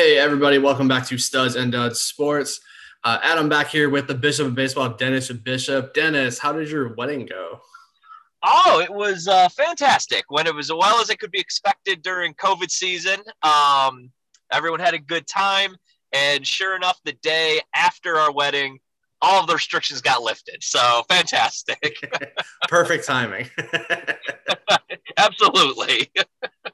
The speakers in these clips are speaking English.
Hey, everybody, welcome back to Studs and Duds Sports. Uh, Adam back here with the Bishop of Baseball, Dennis Bishop. Dennis, how did your wedding go? Oh, it was uh, fantastic. Went it was as well as it could be expected during COVID season. Um, everyone had a good time. And sure enough, the day after our wedding, all of the restrictions got lifted. So fantastic. Perfect timing. Absolutely.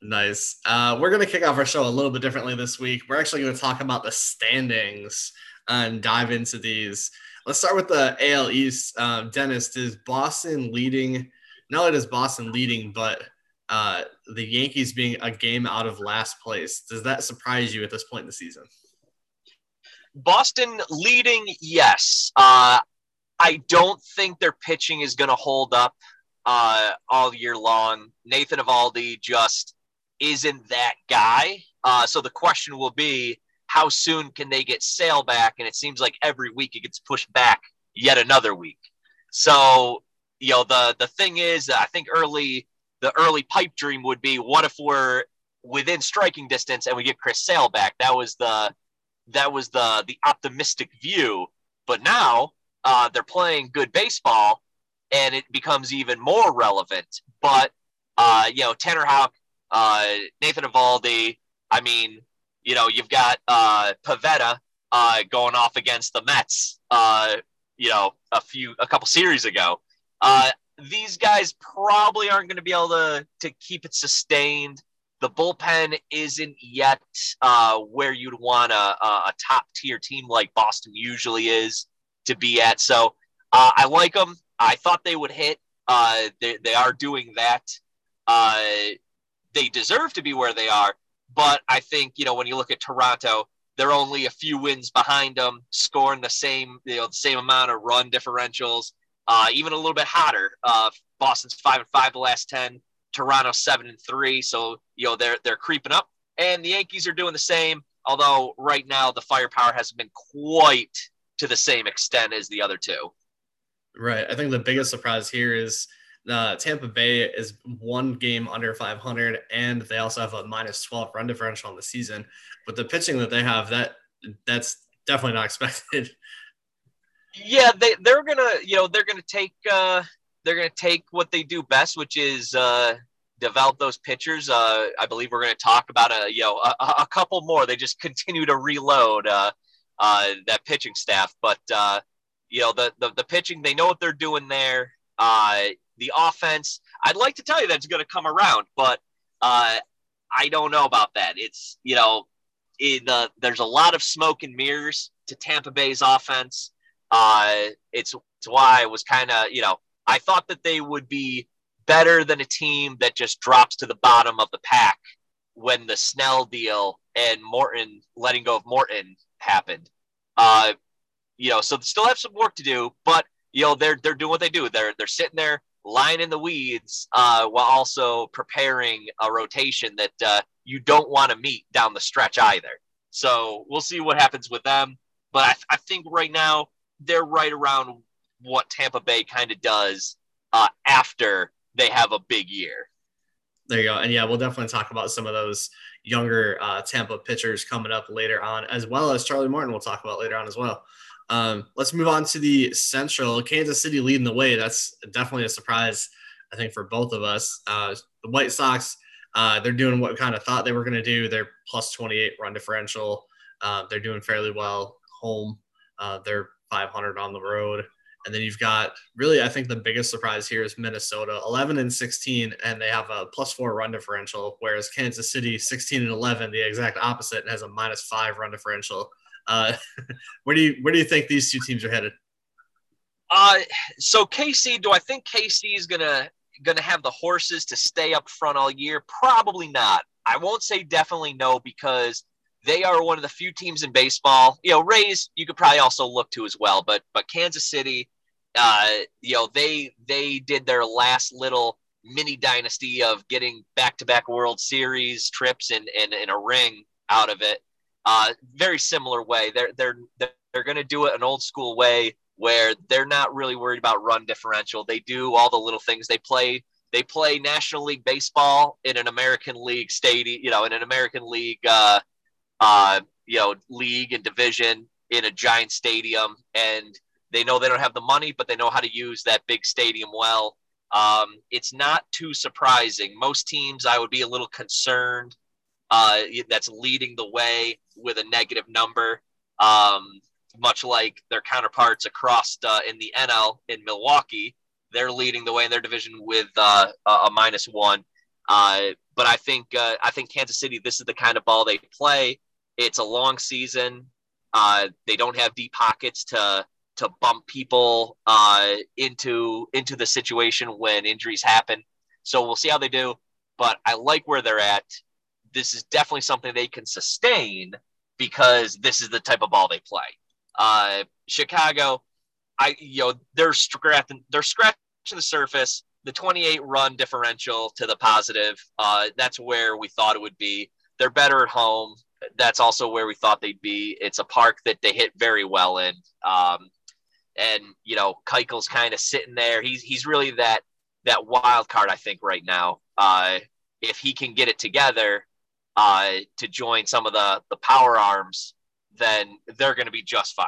Nice. Uh, we're going to kick off our show a little bit differently this week. We're actually going to talk about the standings and dive into these. Let's start with the AL East. Uh, Dennis, is Boston leading? Not only is Boston leading, but uh, the Yankees being a game out of last place. Does that surprise you at this point in the season? Boston leading, yes. Uh, I don't think their pitching is going to hold up uh, all year long. Nathan Eovaldi just isn't that guy. Uh, so the question will be, how soon can they get Sale back? And it seems like every week it gets pushed back yet another week. So you know the the thing is, I think early the early pipe dream would be, what if we're within striking distance and we get Chris Sale back? That was the that was the the optimistic view. But now uh, they're playing good baseball, and it becomes even more relevant. But uh, you know, Tanner Houck, uh, Nathan Eovaldi. I mean, you know, you've got uh, Pivetta uh, going off against the Mets. Uh, you know, a few a couple series ago. Uh, these guys probably aren't going to be able to to keep it sustained. The bullpen isn't yet uh, where you'd want a, a top tier team like Boston usually is to be at. So uh, I like them. I thought they would hit. Uh, they, they are doing that. Uh, they deserve to be where they are. But I think, you know, when you look at Toronto, they're only a few wins behind them, scoring the same, you know, the same amount of run differentials, uh, even a little bit hotter. Uh, Boston's five and five the last ten, Toronto seven and three. So you know they're they're creeping up, and the Yankees are doing the same. Although right now the firepower hasn't been quite to the same extent as the other two. Right. I think the biggest surprise here is uh, Tampa Bay is one game under 500, and they also have a minus 12 run differential on the season. But the pitching that they have, that that's definitely not expected. Yeah, they they're gonna you know they're gonna take uh, they're gonna take what they do best, which is uh, develop those pitchers. Uh, I believe we're gonna talk about a you know a, a couple more. They just continue to reload uh, uh, that pitching staff, but uh, you know the, the the pitching they know what they're doing there. Uh, the offense, I'd like to tell you that it's going to come around, but uh, I don't know about that. It's you know, there's a lot of smoke and mirrors to Tampa Bay's offense. Uh, it's, it's why I was kind of you know I thought that they would be better than a team that just drops to the bottom of the pack when the Snell deal and Morton letting go of Morton happened. Uh, you know, so they still have some work to do, but you know they're they're doing what they do. They're they're sitting there lying in the weeds uh, while also preparing a rotation that uh, you don't want to meet down the stretch either. So we'll see what happens with them. But I, I think right now they're right around what Tampa Bay kind of does uh, after they have a big year. There you go. And yeah, we'll definitely talk about some of those younger uh, Tampa pitchers coming up later on, as well as Charlie Morton, We'll talk about later on as well. Um, let's move on to the Central. Kansas City leading the way. That's definitely a surprise, I think, for both of us. Uh, the White Sox, uh, they're doing what kind of thought they were going to do. They're plus 28 run differential. Uh, they're doing fairly well home. Uh, they're 500 on the road. And then you've got really, I think the biggest surprise here is Minnesota, 11 and 16, and they have a plus four run differential, whereas Kansas City, 16 and 11, the exact opposite, has a minus five run differential. Uh, where do you where do you think these two teams are headed? Uh, so KC, do I think KC is gonna gonna have the horses to stay up front all year? Probably not. I won't say definitely no because they are one of the few teams in baseball. You know, Rays you could probably also look to as well, but but Kansas City, uh, you know, they they did their last little mini dynasty of getting back to back World Series trips and, and, and a ring out of it. Uh, very similar way. They're they're they're going to do it an old school way where they're not really worried about run differential. They do all the little things. They play they play National League baseball in an American League stadium, you know, in an American League uh, uh, you know, league and division in a giant stadium, and they know they don't have the money, but they know how to use that big stadium well. Um, it's not too surprising. Most teams, I would be a little concerned. Uh, that's leading the way with a negative number, um, much like their counterparts across uh, in the NL in Milwaukee. They're leading the way in their division with uh, a minus one. Uh, but I think uh, I think Kansas City. This is the kind of ball they play. It's a long season. Uh, they don't have deep pockets to to bump people into into the situation when injuries happen. So we'll see how they do. But I like where they're at. This is definitely something they can sustain because this is the type of ball they play. Uh, Chicago, I you know they're scratching they're scratching the surface. The 28 run differential to the positive, uh, that's where we thought it would be. They're better at home that's also where we thought they'd be. It's a park that they hit very well in. Um, and you know, Keuchel's kind of sitting there. He's he's really that that wild card, I think, right now. Uh, if he can get it together uh, to join some of the the power arms, then they're going to be just fine.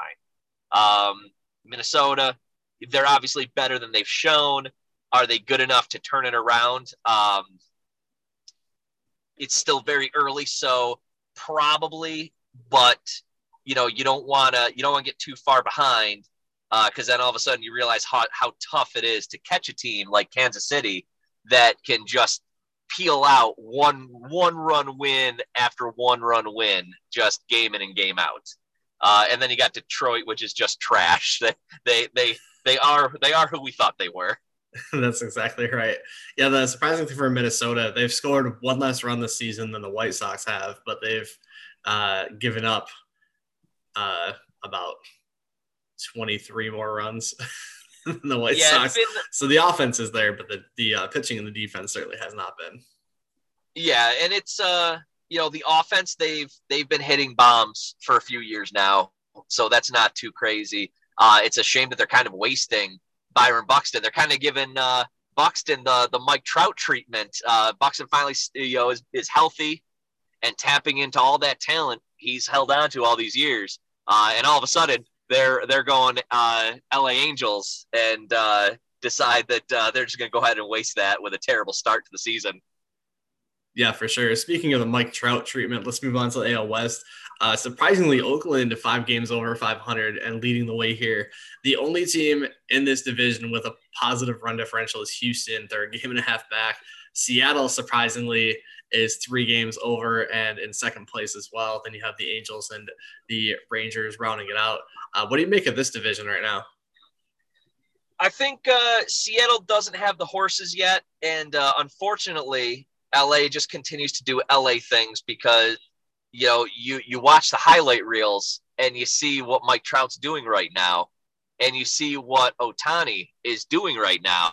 Um, Minnesota, they're obviously better than they've shown. Are they good enough to turn it around? Um, it's still very early, so probably, but you know, you don't want to you don't want to get too far behind because uh, then all of a sudden you realize how, how tough it is to catch a team like Kansas City that can just peel out one one run win after one run win, just game in and game out. Uh, and then you got Detroit, which is just trash. They they they they are they are who we thought they were. That's exactly right. Yeah, the surprising thing for Minnesota, they've scored one less run this season than the White Sox have, but they've uh, given up uh, about 23 more runs than the White yeah, Sox. Been, so the offense is there, but the, the uh, pitching and the defense certainly has not been. Yeah, and it's uh you know the offense they've they've been hitting bombs for a few years now, so that's not too crazy. Uh, it's a shame that they're kind of wasting Byron Buxton. They're kind of giving uh, Buxton the the Mike Trout treatment. Uh, Buxton finally you know is, is healthy and tapping into all that talent he's held on to all these years. Uh, and all of a sudden they're they're going uh, LA Angels and uh, decide that uh, they're just going to go ahead and waste that with a terrible start to the season. Yeah, for sure. Speaking of the Mike Trout treatment, let's move on to the AL West. Uh, surprisingly, Oakland five games over 500 and leading the way here. The only team in this division with a positive run differential is Houston. They're a game and a half back. Seattle, surprisingly, is three games over and in second place as well. Then you have the Angels and the Rangers rounding it out. Uh, what do you make of this division right now? I think uh, Seattle doesn't have the horses yet, and uh, unfortunately, LA just continues to do LA things because you know you you watch the highlight reels and you see what Mike Trout's doing right now, and you see what Ohtani is doing right now,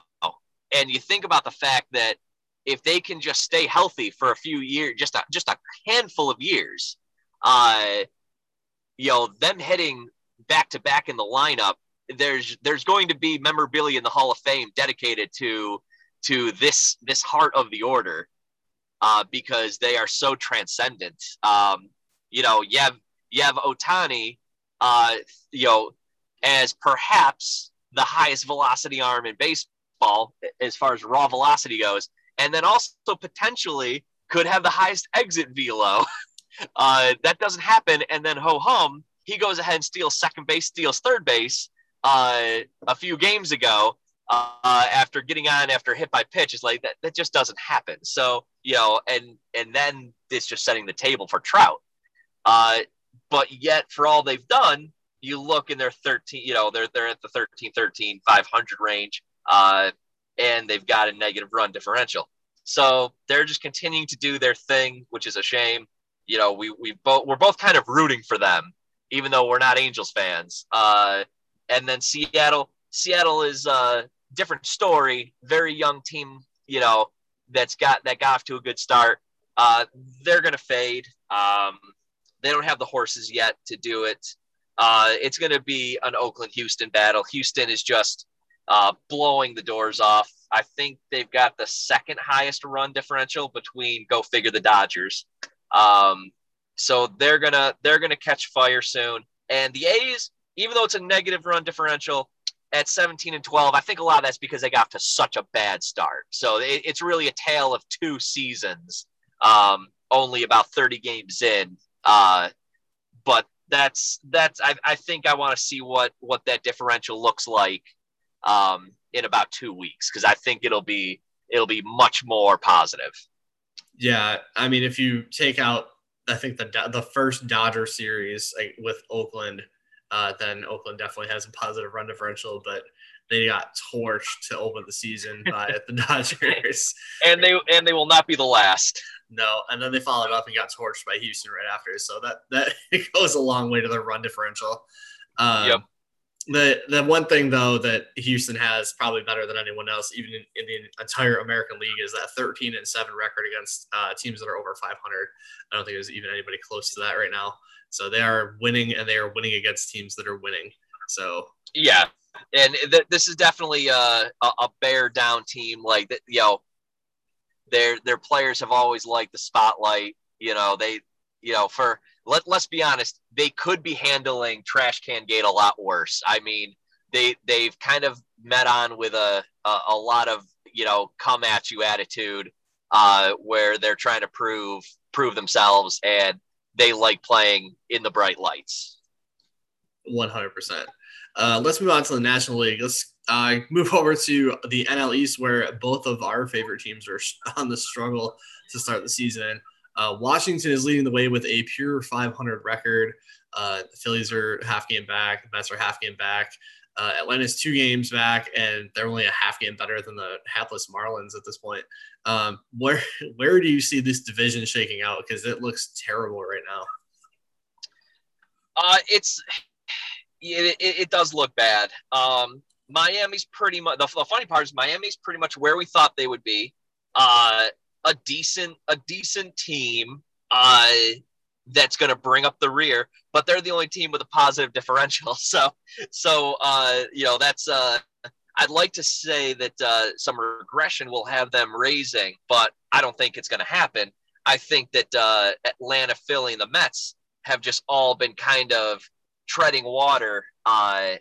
and you think about the fact that if they can just stay healthy for a few years, just a, just a handful of years, uh, you know, them hitting back to back in the lineup, there's there's going to be memorabilia in the Hall of Fame dedicated to to this this heart of the order uh, because they are so transcendent. Um, you know, you have you have Ohtani, uh, you know, as perhaps the highest velocity arm in baseball as far as raw velocity goes, and then also potentially could have the highest exit velo. uh, that doesn't happen, and then ho hum, he goes ahead and steals second base, steals third base uh, a few games ago uh, after getting on after hit by pitch. Is like that, that just doesn't happen. So you know, and and then it's just setting the table for Trout. Uh, but yet, for all they've done, you look in their 13, you know, they're they're at the 13, 13, 500 range. Uh, and they've got a negative run differential. So they're just continuing to do their thing, which is a shame. You know, we we both we're both kind of rooting for them, even though we're not Angels fans. Uh, and then Seattle, Seattle is a different story. Very young team, you know, that's got that got off to a good start. Uh, they're gonna fade. Um, they don't have the horses yet to do it. Uh, it's to be an Oakland Houston battle. Houston is just uh, blowing the doors off. I think they've got the second highest run differential between go figure the Dodgers. Um, so they're gonna they're gonna catch fire soon. And the A's, even though it's a negative run differential at 17 and 12, I think a lot of that's because they got to such a bad start. So it, it's really a tale of two seasons, um, only about 30 games in. Uh, but that's that's I, I think I want to see what what that differential looks like um, in about two weeks because I think it'll be it'll be much more positive. Yeah, I mean, if you take out, I think the the first Dodger series like, with Oakland, uh, then Oakland definitely has a positive run differential, but they got torched to open the season by the Dodgers, and they and they will not be the last. No, and then they followed up and got torched by Houston right after. So that that it goes a long way to their run differential. Um, yep. The the one thing though that Houston has probably better than anyone else, even in, in the entire American League, is that 13 and seven record against uh, teams that are over 500. I don't think there's even anybody close to that right now. So they are winning, and they are winning against teams that are winning. So yeah, and th- this is definitely a, a bear down team. Like you know, their their players have always liked the spotlight. You know, they you know for let let's be honest, they could be handling trash can gate a lot worse. I mean, they they've kind of met on with a a, a lot of you know come at you attitude uh, where they're trying to prove prove themselves and they like playing in the bright lights. One hundred percent. Uh, let's move on to the National League. Let's uh, move over to the NL East, where both of our favorite teams are on the struggle to start the season. Uh, Washington is leading the way with a pure 500 record. Uh, the Phillies are half game back. The Mets are half game back. Uh, Atlanta's two games back, and they're only a half game better than the hapless Marlins at this point. Um, where where do you see this division shaking out? Because it looks terrible right now. Uh, it's it, it, it does look bad. Um, Miami's pretty much the, the, funny part is Miami's pretty much where we thought they would be. Uh, a decent a decent team uh, that's going to bring up the rear, but they're the only team with a positive differential. So so uh, you know that's uh, I'd like to say that uh, some regression will have them raising, but I don't think it's going to happen. I think that uh, Atlanta, Philly, and the Mets have just all been kind of treading water uh,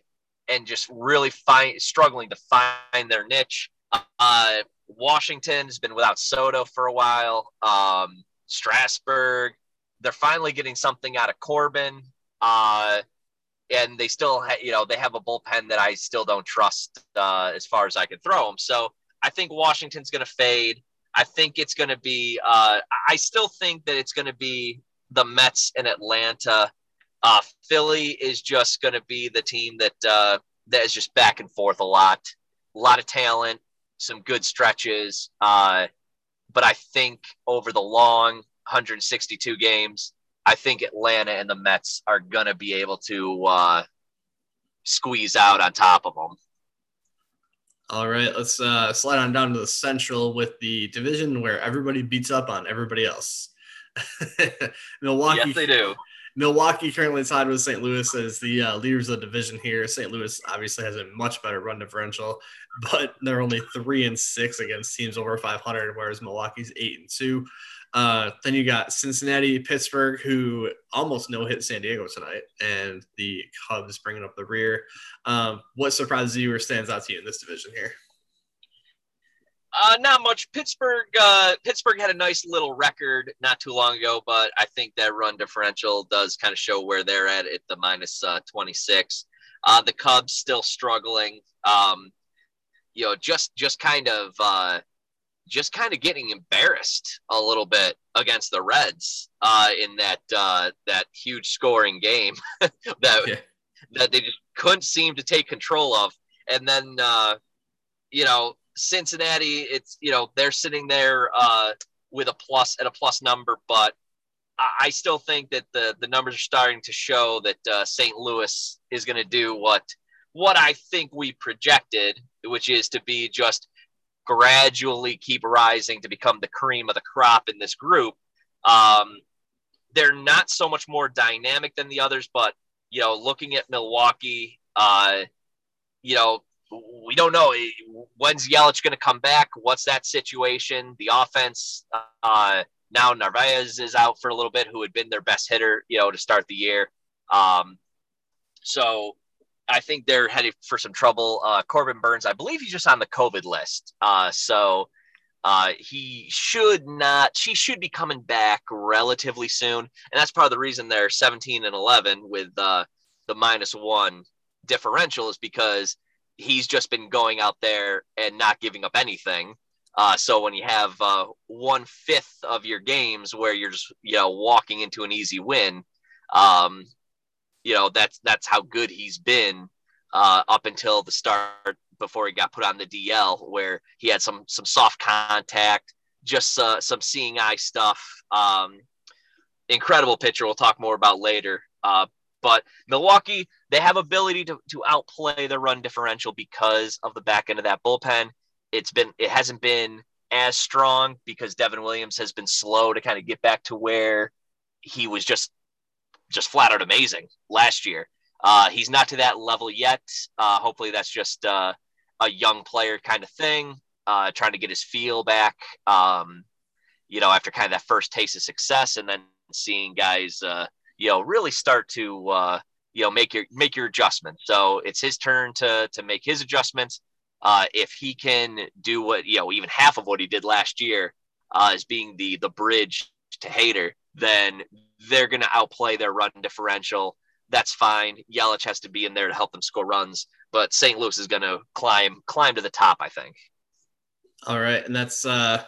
and just really find struggling to find their niche. Uh, Washington has been without Soto for a while. Um, Strasburg, they're finally getting something out of Corbin. Uh, and they still, ha- you know, they have a bullpen that I still don't trust uh, as far as I can throw them. So I think Washington's going to fade. I think it's going to be. Uh, I still think that it's going to be the Mets and Atlanta uh, Philly is just going to be the team that uh, that is just back and forth a lot, a lot of talent, some good stretches. Uh, but I think over the long 162 games, I think Atlanta and the Mets are going to be able to uh, squeeze out on top of them. All right, let's uh, slide on down to the Central with the division where everybody beats up on everybody else. Milwaukee. Yes, they do. Milwaukee currently tied with St. Louis as the uh, leaders of the division here. St. Louis obviously has a much better run differential, but they're only three and six against teams over 500, whereas Milwaukee's eight and two. Uh, then you got Cincinnati, Pittsburgh, who almost no hit San Diego tonight, and the Cubs bringing up the rear. Um, what surprises you or stands out to you in this division here? Uh, not much. Pittsburgh. Uh, Pittsburgh had a nice little record not too long ago, but I think that run differential does kind of show where they're at at the minus, uh, 26. Uh, the Cubs still struggling. Um, you know, just just kind of uh, just kind of getting embarrassed a little bit against the Reds uh, in that uh, that huge scoring game that yeah. that they just couldn't seem to take control of, and then uh, you know Cincinnati, it's you know they're sitting there uh, with a plus at a plus number, but I still think that the the numbers are starting to show that uh, St. Louis is going to do what what I think we projected, which is to be just gradually keep rising to become the cream of the crop in this group. Um, they're not so much more dynamic than the others, but you know, looking at Milwaukee, uh, you know, we don't know when's Yelich going to come back. What's that situation? The offense, uh, now Narvaez is out for a little bit, who had been their best hitter, you know, to start the year. Um, so I think they're headed for some trouble. Uh, Corbin Burnes, I believe he's just on the COVID list. Uh, so uh, he should not, she should be coming back relatively soon. And that's part of the reason they're 17 and 11 with uh, the minus one differential is because he's just been going out there and not giving up anything. Uh, so when you have uh, one fifth of your games where you're just you know walking into an easy win, um, you know that's that's how good he's been uh, up until the start before he got put on the DL, where he had some some soft contact, just uh, some seeing eye stuff. Um, incredible pitcher. We'll talk more about later. Uh, but Milwaukee, they have ability to, to outplay the run differential because of the back end of that bullpen. It's been it hasn't been as strong because Devin Williams has been slow to kind of get back to where he was just just flat out amazing last year. Uh, he's not to that level yet. Uh, hopefully, that's just uh, a young player kind of thing, uh, trying to get his feel back. Um, you know, after kind of that first taste of success, and then seeing guys uh, you know, really start to, uh, you know, make your make your adjustments. So it's his turn to to make his adjustments. If he can do what you know, even half of what he did last year, as being the the bridge to Hader, then they're going to outplay their run differential. That's fine. Yelich has to be in there to help them score runs, but St. Louis is going to climb climb to the top. I think. All right, and that's uh,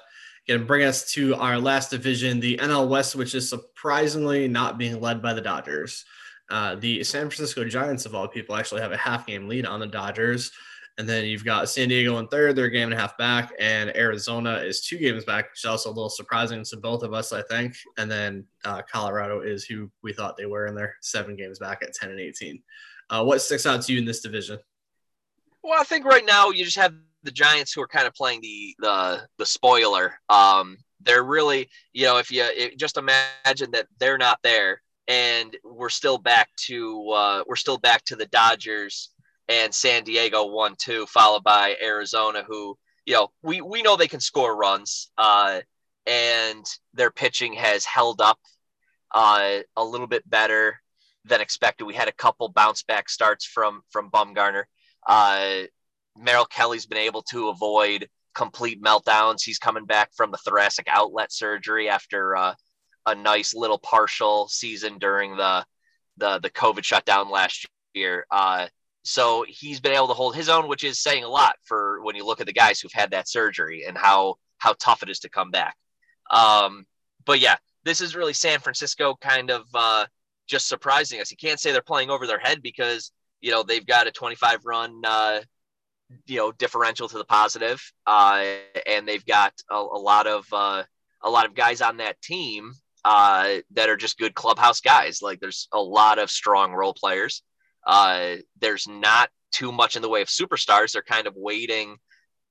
going to bring us to our last division, the NL West, which is surprisingly not being led by the Dodgers. Uh, the San Francisco Giants, of all people, actually have a half game lead on the Dodgers. And then you've got San Diego in third, they're a game and a half back, and Arizona is two games back, which is also a little surprising to both of us, I think. And then uh, Colorado is who we thought they were, and they're seven games back at 10 and 18. Uh, what sticks out to you in this division? Well, I think right now you just have the Giants who are kind of playing the the the spoiler. Um, they're really, you know, if you just imagine that they're not there, and we're still back to uh, we're still back to the Dodgers and San Diego one two, followed by Arizona, who you know we we know they can score runs, uh, and their pitching has held up uh, a little bit better than expected. We had a couple bounce back starts from from Bumgarner. Uh, Merrill Kelly's been able to avoid complete meltdowns. He's coming back from the thoracic outlet surgery after uh, a nice little partial season during the the the COVID shutdown last year. Uh, so he's been able to hold his own, which is saying a lot for when you look at the guys who've had that surgery and how how tough it is to come back. Um, but yeah, this is really San Francisco kind of uh, just surprising us. You can't say they're playing over their head because you know they've got a 25 run uh, you know differential to the positive, uh, and they've got a, a lot of uh, a lot of guys on that team uh, that are just good clubhouse guys. Like there's a lot of strong role players. Uh, there's not too much in the way of superstars. They're kind of waiting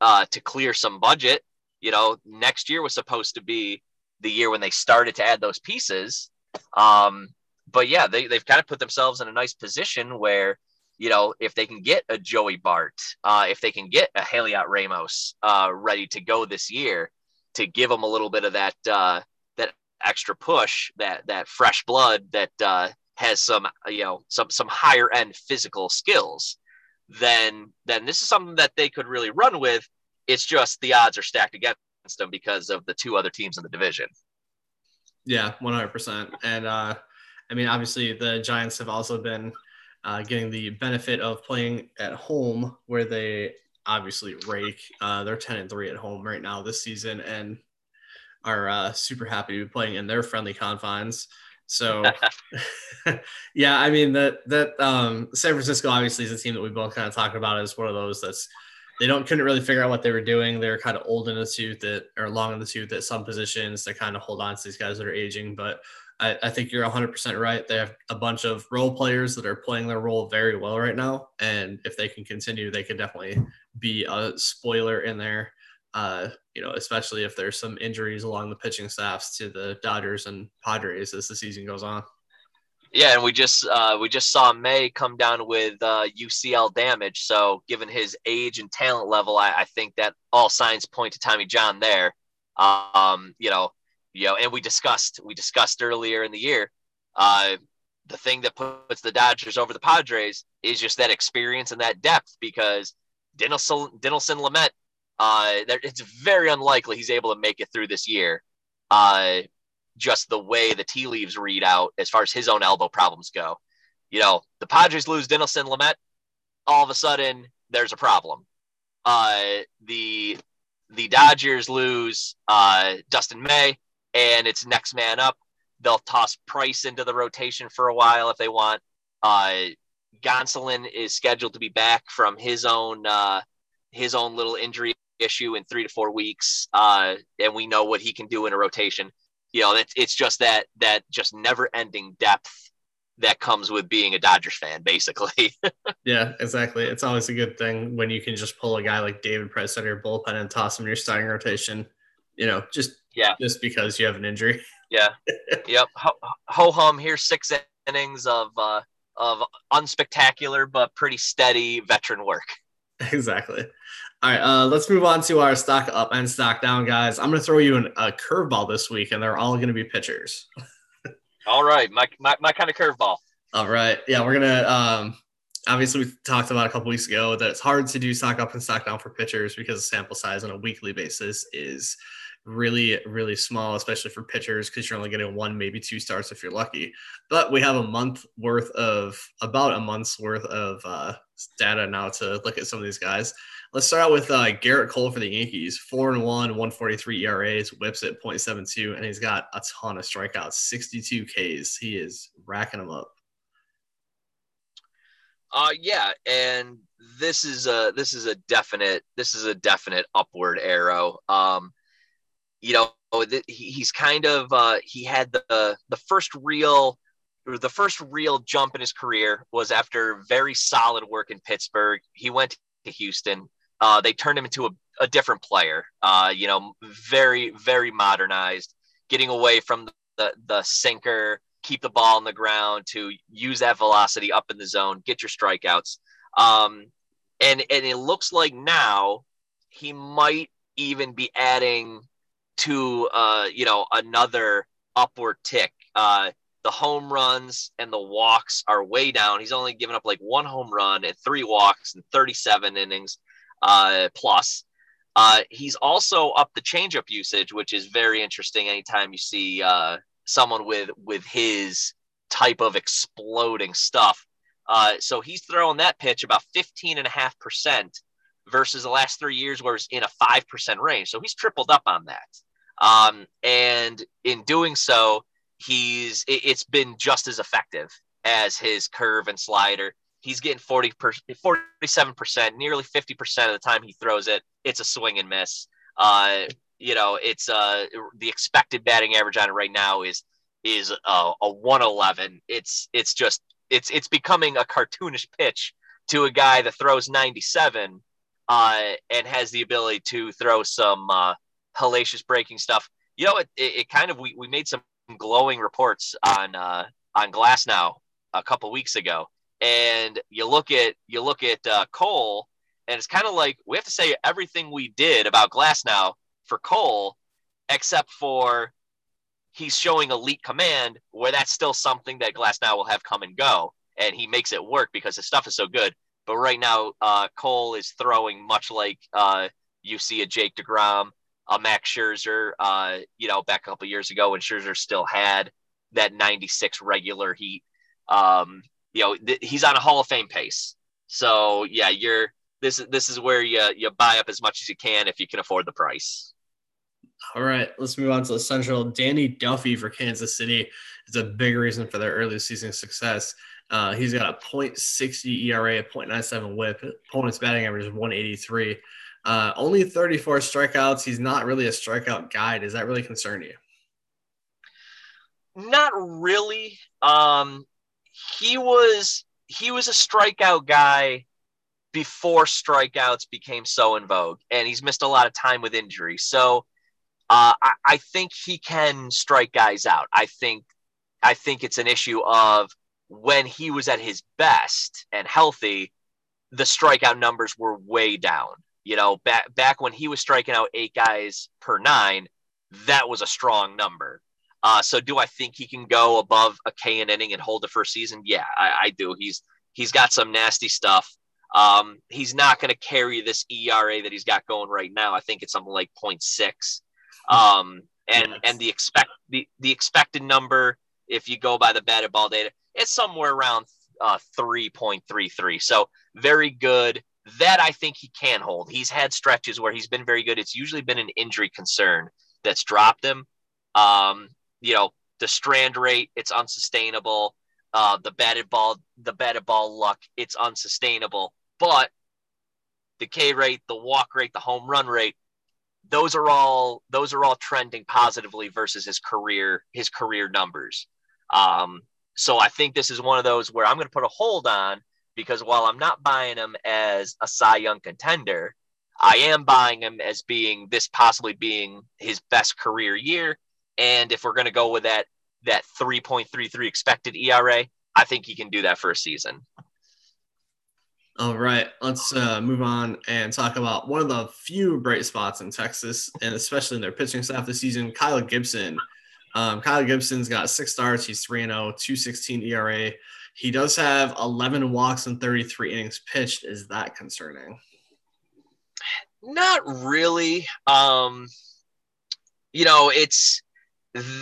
uh, to clear some budget. You know, next year was supposed to be the year when they started to add those pieces. Um, but yeah, they, they've kind of put themselves in a nice position where you know, if they can get a Joey Bart, uh, if they can get a Heliot Ramos uh, ready to go this year, to give them a little bit of that uh, that extra push, that that fresh blood that uh, has some you know some some higher end physical skills, then then this is something that they could really run with. It's just the odds are stacked against them because of the two other teams in the division. Yeah, one hundred percent. And uh, I mean, obviously, the Giants have also been uh, getting the benefit of playing at home where they obviously rake. Uh, they're 10 and 3 at home right now this season and are uh, super happy to be playing in their friendly confines. So, yeah, I mean that that um, San Francisco obviously is a team that we both kind of talked about as one of those that's they don't couldn't really figure out what they were doing. They're kind of old in the tooth that or long in the tooth at some positions. to kind of hold on to these guys that are aging, but I, I, think you're 100% right. They have a bunch of role players that are playing their role very well right now. And if they can continue, they could definitely be a spoiler in there, uh, you know, especially if there's some injuries along the pitching staffs to the Dodgers and Padres as the season goes on. Yeah, and we just uh, we just saw May come down with uh, UCL damage. So, given his age and talent level, I, I think that all signs point to Tommy John there. Um, you know, You know, and we discussed we discussed earlier in the year. Uh, the thing that puts the Dodgers over the Padres is just that experience and that depth because Dinelson, Dinelson Lamet, uh, it's very unlikely he's able to make it through this year. Uh, just the way the tea leaves read out as far as his own elbow problems go. You know, the Padres lose Dinelson Lamet, all of a sudden there's a problem. Uh, the the Dodgers lose uh, Dustin May, and it's next man up. They'll toss Price into the rotation for a while if they want. Uh, Gonsolin is scheduled to be back from his own uh, his own little injury issue in three to four weeks, uh, and we know what he can do in a rotation. You know, it's, it's just that that just never ending depth that comes with being a Dodgers fan, basically. yeah, exactly. It's always a good thing when you can just pull a guy like David Price out of your bullpen and toss him in your starting rotation. You know, just yeah, just because you have an injury. Yeah. yep. Ho, ho hum. Here's six innings of uh, of unspectacular but pretty steady veteran work. Exactly. All right, uh, let's move on to our stock up and stock down, guys. I'm going to throw you an, a curveball this week, and they're all going to be pitchers. all right, my, my, my kind of curveball. All right, yeah, we're gonna. Um, obviously, we talked about a couple weeks ago that it's hard to do stock up and stock down for pitchers because the sample size on a weekly basis is really, really small, especially for pitchers, because you're only getting one, maybe two starts if you're lucky. But we have a month worth of about a month's worth of uh, data now to look at some of these guys. Let's start out with uh, Gerrit Cole for the Yankees. Four and one, 143 ERAs, whips at 0.72, and he's got a ton of strikeouts, 62 Ks. He is racking them up. Uh, yeah, and this is a this is a definite this is a definite upward arrow. Um, you know, he's kind of uh, he had the the first real the first real jump in his career was after very solid work in Pittsburgh. He went to Houston. Uh, they turned him into a, a different player. Uh, you know, very very modernized, getting away from the the sinker, keep the ball on the ground to use that velocity up in the zone, get your strikeouts. Um, and and it looks like now he might even be adding to uh, you know another upward tick. Uh, the home runs and the walks are way down. He's only given up like one home run and three walks in 37 innings uh, plus. Uh, he's also up the changeup usage, which is very interesting. Anytime you see uh, someone with with his type of exploding stuff, uh, so he's throwing that pitch about 15 and a half percent versus the last three years where it's in a 5% range. So he's tripled up on that. Um, and in doing so, he's it, it's been just as effective as his curve and slider. He's getting 40 per, 47%, nearly 50% of the time he throws it, it's a swing and miss. Uh, you know, it's uh, the expected batting average on it right now is is uh, a 111. It's it's just it's it's becoming a cartoonish pitch to a guy that throws 97 uh, and has the ability to throw some uh, hellacious breaking stuff. You know, it, it, it, kind of we, we made some glowing reports on uh, on Glasnow a couple weeks ago, and you look at you look at uh, Cole, and it's kind of like we have to say everything we did about Glasnow for Cole, except for he's showing elite command, where that's still something that Glasnow will have come and go, and he makes it work because his stuff is so good. But right now, uh, Cole is throwing much like uh, you see a Jake Degrom a Max Scherzer, uh, you know, back a couple years ago when Scherzer still had that 96 regular heat. Um, you know, th- he's on a Hall of Fame pace. So yeah, you're this is this is where you you buy up as much as you can if you can afford the price. All right, let's move on to the Central. Danny Duffy for Kansas City is a big reason for their early season success. Uh, he's got a .60 ERA, a .97 WHIP. Opponent's batting average is 183. Uh, only 34 strikeouts. He's not really a strikeout guy. Does that really concern you? Not really. Um, he was he was a strikeout guy before strikeouts became so in vogue, and he's missed a lot of time with injury. So uh, I, I think he can strike guys out. I think I think it's an issue of when he was at his best and healthy, the strikeout numbers were way down. You know, back back when he was striking out eight guys per nine, that was a strong number. Uh, so do I think he can go above a K an inning and hold the first season? Yeah, I, I do. He's he's got some nasty stuff. Um, he's not going to carry this ERA that he's got going right now. I think it's something like 0.6. Um, and yes. and the expect the, the expected number, if you go by the batted ball data, it's somewhere around uh, 3.33. So very good. That I think he can hold. He's had stretches where he's been very good. It's usually been an injury concern that's dropped him. Um, you know, the strand rate, it's unsustainable. Uh, the batted ball, the batted ball luck, it's unsustainable. But the K rate, the walk rate, the home run rate, those are all those are all trending positively versus his career his career numbers. Um, so I think this is one of those where I'm going to put a hold on because while I'm not buying him as a Cy Young contender, I am buying him as being this possibly being his best career year. And if we're going to go with that that 3.33 expected ERA, I think he can do that for a season. All right, let's uh, move on and talk about one of the few bright spots in Texas, and especially in their pitching staff this season, Kyle Gibson. Um, Kyle Gibson's got six starts. He's 3 0, 216 ERA. He does have 11 walks and 33 innings pitched. Is that concerning? Not really. Um, you know, it's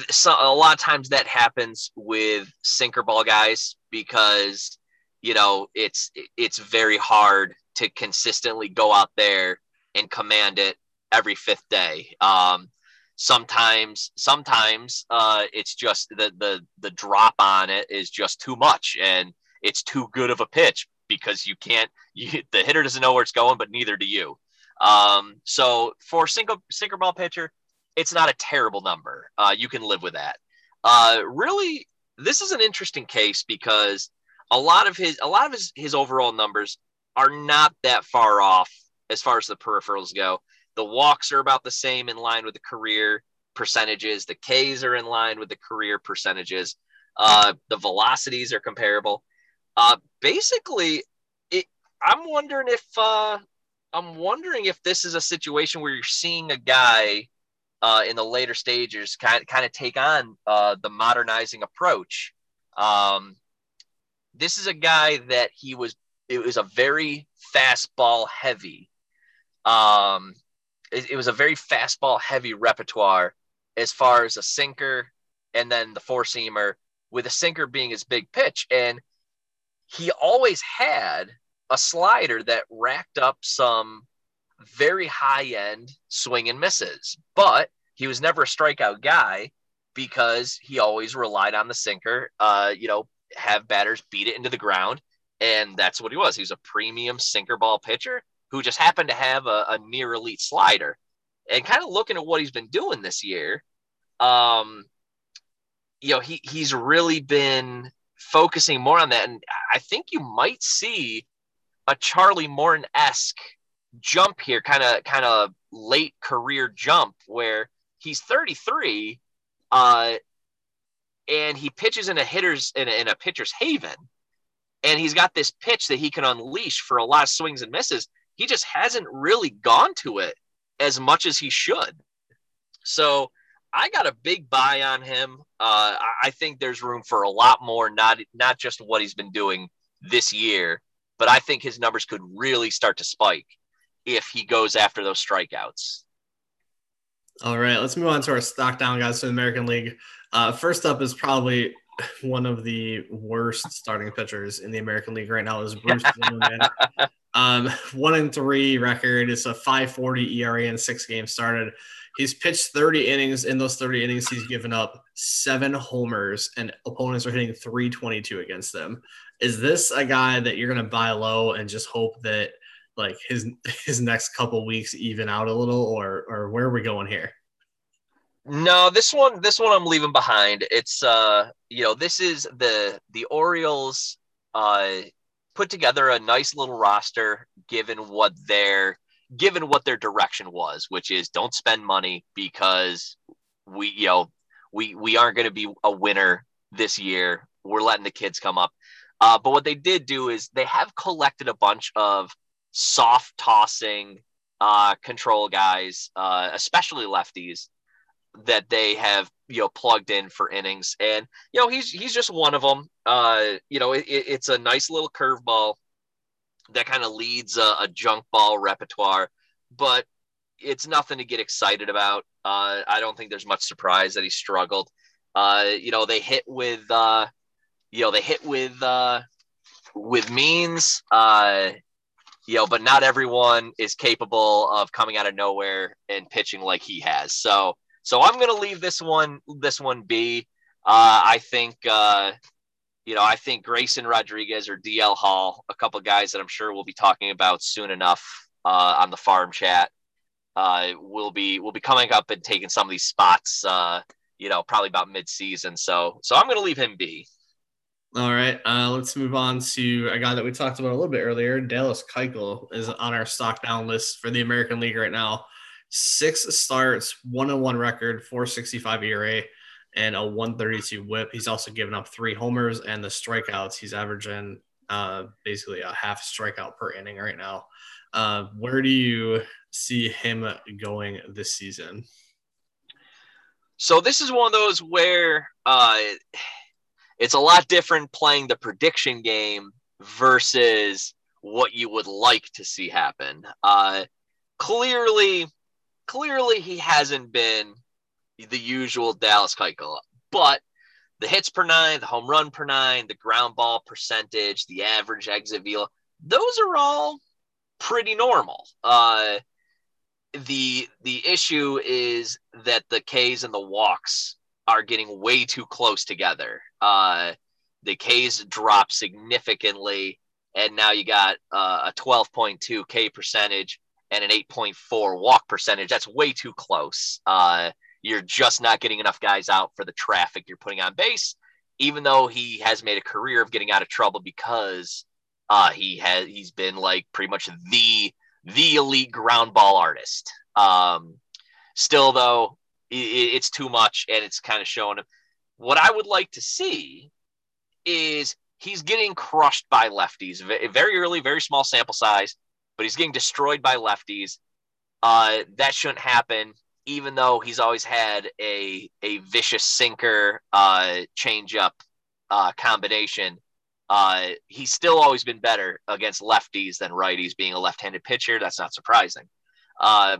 so, a lot of times that happens with sinker ball guys because you know, it's it's very hard to consistently go out there and command it every fifth day. Um, sometimes sometimes uh, it's just the the the drop on it is just too much and it's too good of a pitch because you can't you, the hitter doesn't know where it's going but neither do you um, so for single sinker ball pitcher it's not a terrible number uh, you can live with that uh, really this is an interesting case because a lot of his a lot of his his overall numbers are not that far off as far as the peripherals go. The walks are about the same in line with the career percentages. The Ks are in line with the career percentages. Uh, the velocities are comparable. Uh, basically, it, I'm wondering if uh, I'm wondering if this is a situation where you're seeing a guy uh, in the later stages kind kind of take on uh, the modernizing approach. Um, this is a guy that he was it was a very fastball heavy um it, it was a very fastball heavy repertoire as far as a sinker and then the four seamer with a sinker being his big pitch and he always had a slider that racked up some very high end swing and misses but he was never a strikeout guy because he always relied on the sinker uh you know have batters beat it into the ground. And that's what he was. He was a premium sinker ball pitcher who just happened to have a, a near elite slider. And kind of looking at what he's been doing this year, um, you know, he, he's really been focusing more on that. And I think you might see a Charlie Morton esque jump here, kind of kind of late career jump where he's 33. Uh, and he pitches in a hitter's in a, in a pitcher's haven, and he's got this pitch that he can unleash for a lot of swings and misses. He just hasn't really gone to it as much as he should. So I got a big buy on him. Uh, I think there's room for a lot more, not not just what he's been doing this year, but I think his numbers could really start to spike if he goes after those strikeouts. All right, let's move on to our stock down guys to the American League. Uh, first up is probably one of the worst starting pitchers in the American League right now is Bruce Zimmermann. um, one in three record. It's a 540 ERA in six games started. He's pitched 30 innings. In those 30 innings, he's given up seven homers, and opponents are hitting 322 against them. Is this a guy that you're going to buy low and just hope that like his his next couple weeks even out a little, or or where are we going here? No, this one, this one I'm leaving behind. It's uh, you know, this is the the Orioles uh put together a nice little roster given what their given what their direction was, which is don't spend money because we, you know, we we aren't going to be a winner this year. We're letting the kids come up. Uh, but what they did do is they have collected a bunch of soft tossing uh, control guys, uh, especially lefties, that they have you know plugged in for innings, and you know he's he's just one of them. Uh, you know, it, it's a nice little curveball that kind of leads a, a, junk ball repertoire, but it's nothing to get excited about. Uh, I don't think there's much surprise that he struggled. Uh, you know, they hit with uh, you know they hit with uh, with Means. You know, but not everyone is capable of coming out of nowhere and pitching like he has. So, so I'm going to leave this one, this one be. Uh, I think, uh, you know, I think Grayson Rodriguez or DL Hall, a couple guys that I'm sure we'll be talking about soon enough uh, on the farm chat, uh, will be will be coming up and taking some of these spots. Uh, you know, probably about mid season. So, so I'm going to leave him be. All right, uh, let's move on to a guy that we talked about a little bit earlier. Dallas Keuchel is on our stock down list for the American League right now. Six starts, one on one record, 465 ERA, and a 132 whip. He's also given up three homers and the strikeouts. He's averaging uh, basically a half strikeout per inning right now. Uh, where do you see him going this season? So this is one of those where uh, it's a lot different playing the prediction game versus what you would like to see happen. Uh, clearly, clearly he hasn't been the usual Dallas Keuchel, but the hits per nine, the home run per nine, the ground ball percentage, the average exit velo, those are all pretty normal. Uh, the the issue is that the K's and the walks are getting way too close together. Uh, the K's drop significantly, and now you got uh, a 12.2 K percentage and an 8.4 walk percentage. That's way too close. Uh, you're just not getting enough guys out for the traffic you're putting on base. Even though he has made a career of getting out of trouble because uh, he has he's been like pretty much the the elite ground ball artist. Um, still though, it's too much and it's kind of showing him. What I would like to see is he's getting crushed by lefties very early, very small sample size, but he's getting destroyed by lefties. Uh, that shouldn't happen, even though he's always had a a vicious sinker uh, changeup uh, combination. Uh, he's still always been better against lefties than righties, being a left-handed pitcher. That's not surprising. Uh,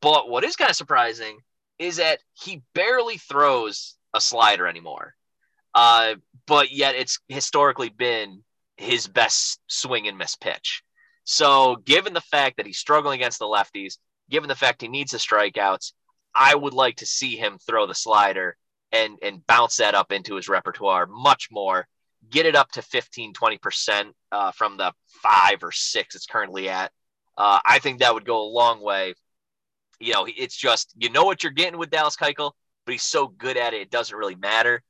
but what is kind of surprising is that he barely throws a slider anymore. Uh, but yet it's historically been his best swing and miss pitch. So, given the fact that he's struggling against the lefties, given the fact he needs the strikeouts, I would like to see him throw the slider and and bounce that up into his repertoire much more. Get it up to 15, 20% uh, from the five or six it's currently at. Uh, I think that would go a long way you know, it's just you know what you're getting with Dallas Keuchel, but he's so good at it, it doesn't really matter.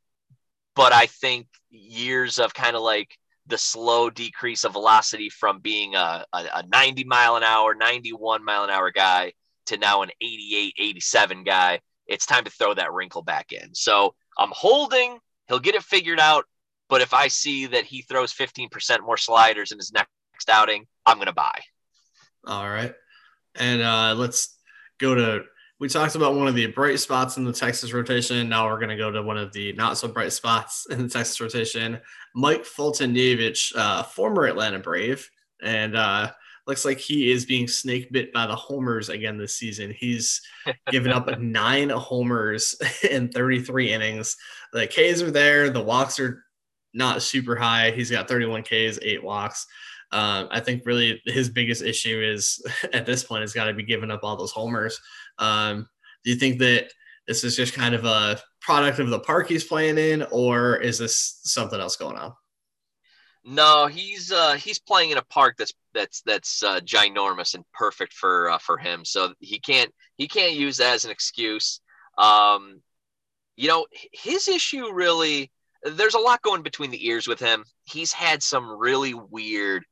But I think years of kind of like the slow decrease of velocity from being a, a, a 90 mile an hour, 91 mile an hour guy to now an 88, 87 guy, it's time to throw that wrinkle back in. So I'm holding, he'll get it figured out. But if I see that he throws 15% more sliders in his next outing, I'm going to buy. All right. And uh, let's go to we talked about one of the bright spots in the Texas rotation. Now we're going to go to one of the not so bright spots in the Texas rotation. Mike Foltynewicz, uh, former Atlanta Brave, and uh, looks like he is being snake bit by the homers again this season. He's given up nine homers in 33 innings. The Ks are there, the walks are not super high. He's got 31 Ks, eight walks. Uh, I think really his biggest issue is at this point has got to be giving up all those homers. Um, do you think that this is just kind of a product of the park he's playing in, or is this something else going on? No, he's uh, he's playing in a park that's that's that's uh, ginormous and perfect for uh, for him. So he can't he can't use that as an excuse. Um, you know, his issue really there's a lot going between the ears with him. He's had some really weird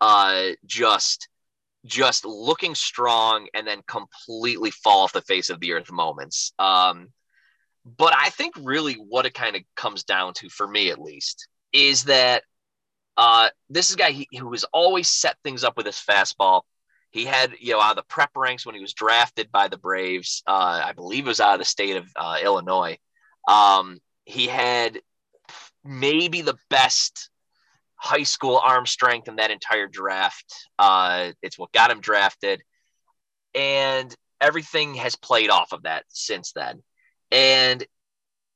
uh, just just looking strong and then completely fall off the face of the earth moments. Um, but I think really what it kind of comes down to, for me at least, is that uh, this is a guy he, who has always set things up with his fastball. he had, you know, out of the prep ranks when he was drafted by the Braves, uh, I believe it was out of the state of uh, Illinois. Um, he had maybe the best high school arm strength in that entire draft. Uh, it's what got him drafted. And everything has played off of that since then. And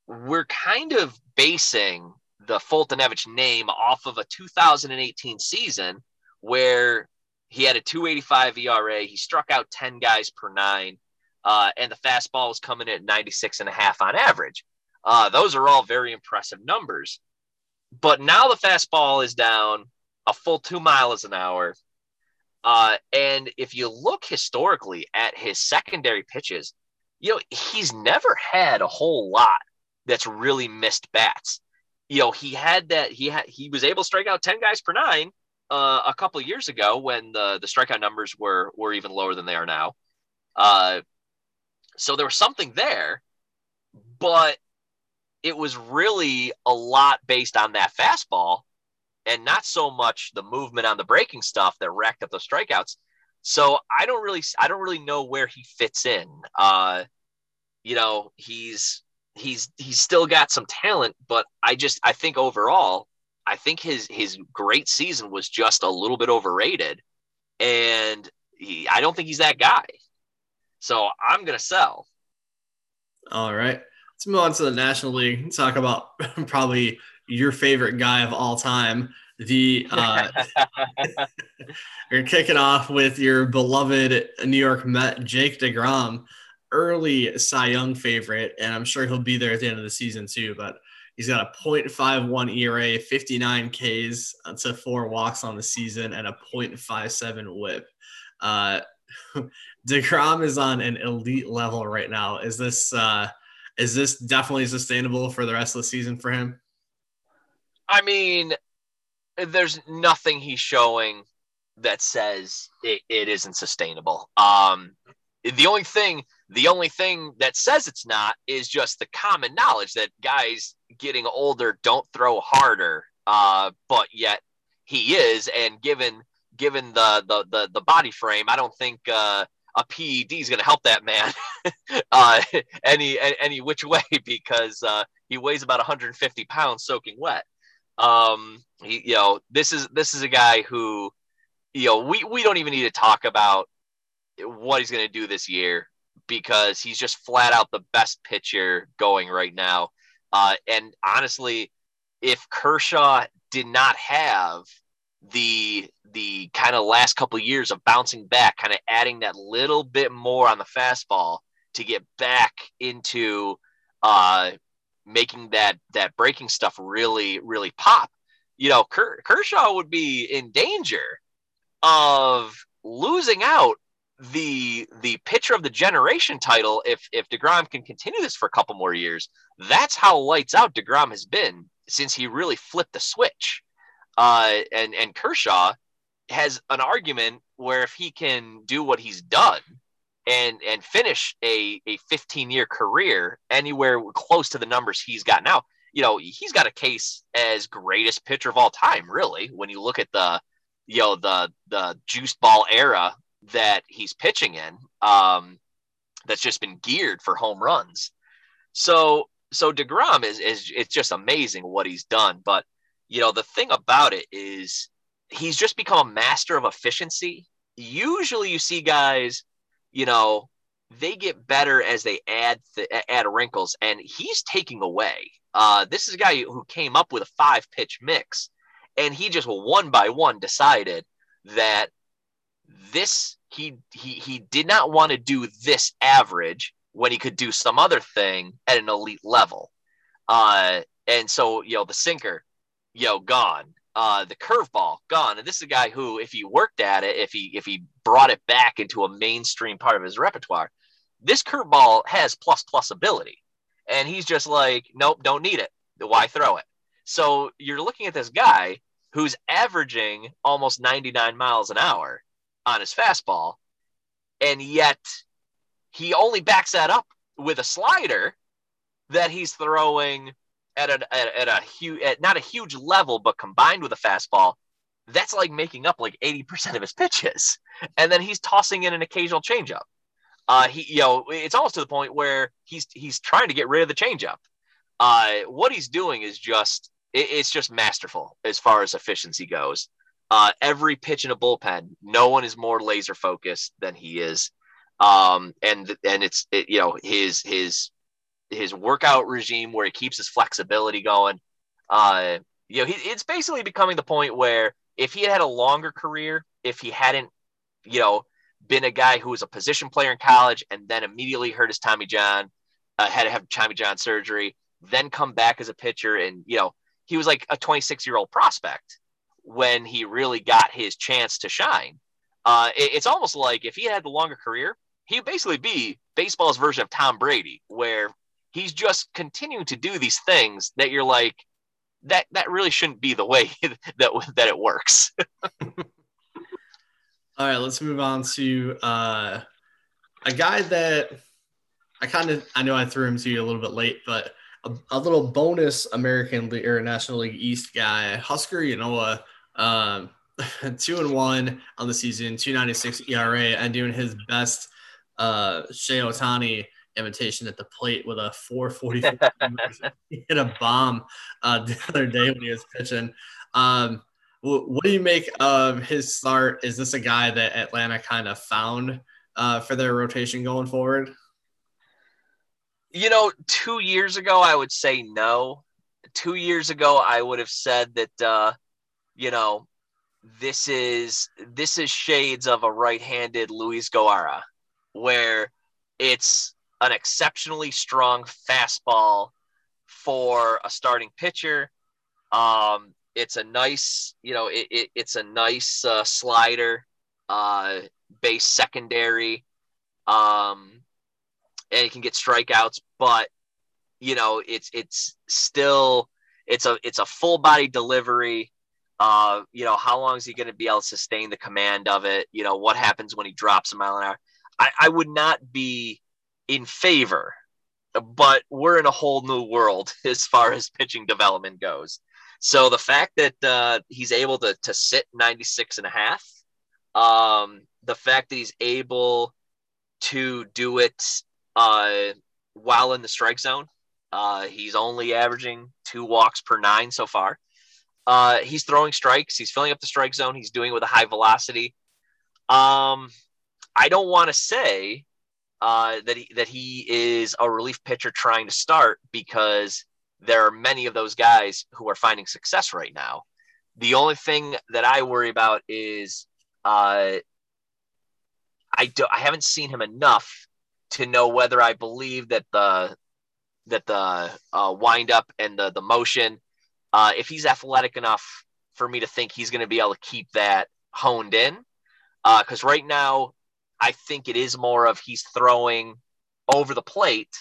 we're kind of basing the Foltynewicz name off of a 2018 season where he had a 285 ERA. He struck out 10 guys per nine, uh, and the fastball was coming at 96 and a half on average. Uh, those are all very impressive numbers. But now the fastball is down a full two miles an hour. Uh, and if you look historically at his secondary pitches, you know, he's never had a whole lot that's really missed bats. You know, he had that he had he was able to strike out 10 guys per nine uh, a couple years ago when the the strikeout numbers were were even lower than they are now. Uh, so there was something there, but it was really a lot based on that fastball and not so much the movement on the breaking stuff that racked up the strikeouts. So I don't really I don't really know where he fits in. Uh, you know, he's he's he's still got some talent, but I just I think overall, I think his his great season was just a little bit overrated, and he, I don't think he's that guy. So I'm gonna sell. All right. Let's move on to the National League. And talk about probably your favorite guy of all time. The uh, you're kicking off with your beloved New York Met, Jake DeGrom, early Cy Young favorite, and I'm sure he'll be there at the end of the season too. But he's got a 0.51 ERA, 59 Ks to four walks on the season, and a 0.57 WHIP. Uh, DeGrom is on an elite level right now. Is this uh, is this definitely sustainable for the rest of the season for him? I mean, there's nothing he's showing that says it, it isn't sustainable. Um, the only thing, the only thing that says it's not is just the common knowledge that guys getting older don't throw harder. Uh, but yet he is, and given given the the the, the body frame, I don't think uh, a PED is going to help that man uh, any any which way because uh, he weighs about 150 pounds soaking wet. Um, he, you know, this is this is a guy who, you know, we we don't even need to talk about what he's going to do this year because he's just flat out the best pitcher going right now. Uh, and honestly, if Kershaw did not have the the kind of last couple of years of bouncing back, kind of adding that little bit more on the fastball to get back into uh, making that that breaking stuff really really pop. You know, Kershaw would be in danger of losing out the the pitcher of the generation title if if Degrom can continue this for a couple more years. That's how lights out Degrom has been since he really flipped the switch. Uh, and and Kershaw has an argument where if he can do what he's done and and finish a, a 15 year career anywhere close to the numbers he's got now, you know, he's got a case as greatest pitcher of all time, really, when you look at the you know the the juice ball era that he's pitching in. Um, that's just been geared for home runs. So so DeGrom is is it's just amazing what he's done. But you know, the thing about it is he's just become a master of efficiency. Usually you see guys, you know, they get better as they add th- add wrinkles, and he's taking away. Uh, this is a guy who came up with a five pitch mix, and he just one by one decided that this he he he did not want to do this average when he could do some other thing at an elite level. Uh, and so you know the sinker yo, gone. Uh, the curveball gone. And this is a guy who, if he worked at it, if he if he brought it back into a mainstream part of his repertoire, this curveball has plus plus ability. And he's just like, nope, don't need it. Why throw it? So you're looking at this guy who's averaging almost 99 miles an hour on his fastball, and yet he only backs that up with a slider that he's throwing at a at, a huge at not a huge level, but combined with a fastball, that's like making up like 80% of his pitches. and then he's tossing in an occasional changeup. Uh, he, you know, it's almost to the point where he's he's trying to get rid of the changeup. Uh, what he's doing is just it, it's just masterful as far as efficiency goes. Uh, every pitch in a bullpen, no one is more laser focused than he is. Um, and and it's it, you know his his his workout regime where he keeps his flexibility going. Uh, you know, he, it's basically becoming the point where if he had had a longer career, if he hadn't, you know, been a guy who was a position player in college and then immediately hurt his Tommy John, uh, had to have Tommy John surgery, then come back as a pitcher, and you know, he was like a 26 year old prospect when he really got his chance to shine. Uh, it, it's almost like if he had the longer career, he'd basically be baseball's version of Tom Brady, where he's just continuing to do these things that you're like, that that really shouldn't be the way that that it works. All right, let's move on to uh, a guy that I kind of I know I threw him to you a little bit late, but a, a little bonus American League or National League East guy, Huascar Ynoa, um, two and one on the season, two ninety six ERA, and doing his best uh, Shohei Ohtani imitation at the plate with a 444 he hit a bomb uh, the other day when he was pitching. Um, what do you make of his start? Is this a guy that Atlanta kind of found uh, for their rotation going forward? You know, two years ago, I would say no. Two years ago, I would have said that, uh, you know, this is this is shades of a right-handed Luiz Gohara, where it's an exceptionally strong fastball for a starting pitcher. Um, it's a nice, you know, it, it it's a nice uh, slider, uh, base secondary, um, and it can get strikeouts. But you know, it's it's still it's a it's a full body delivery. Uh, you know, how long is he going to be able to sustain the command of it? You know, what happens when he drops a mile an hour? I, I would not be in favor, but we're in a whole new world as far as pitching development goes. So the fact that uh, he's able to, to sit 96 and a half, um, the fact that he's able to do it uh, while in the strike zone, uh, he's only averaging two walks per nine so far. Uh, he's throwing strikes. He's filling up the strike zone. He's doing it with a high velocity. Um, I don't want to say uh, that he that he is a relief pitcher trying to start because there are many of those guys who are finding success right now. The only thing that I worry about is uh, I don't. I haven't seen him enough to know whether I believe that the that the uh, wind up and the the motion, uh, if he's athletic enough for me to think he's going to be able to keep that honed in. Because uh, right now, I think it is more of he's throwing over the plate,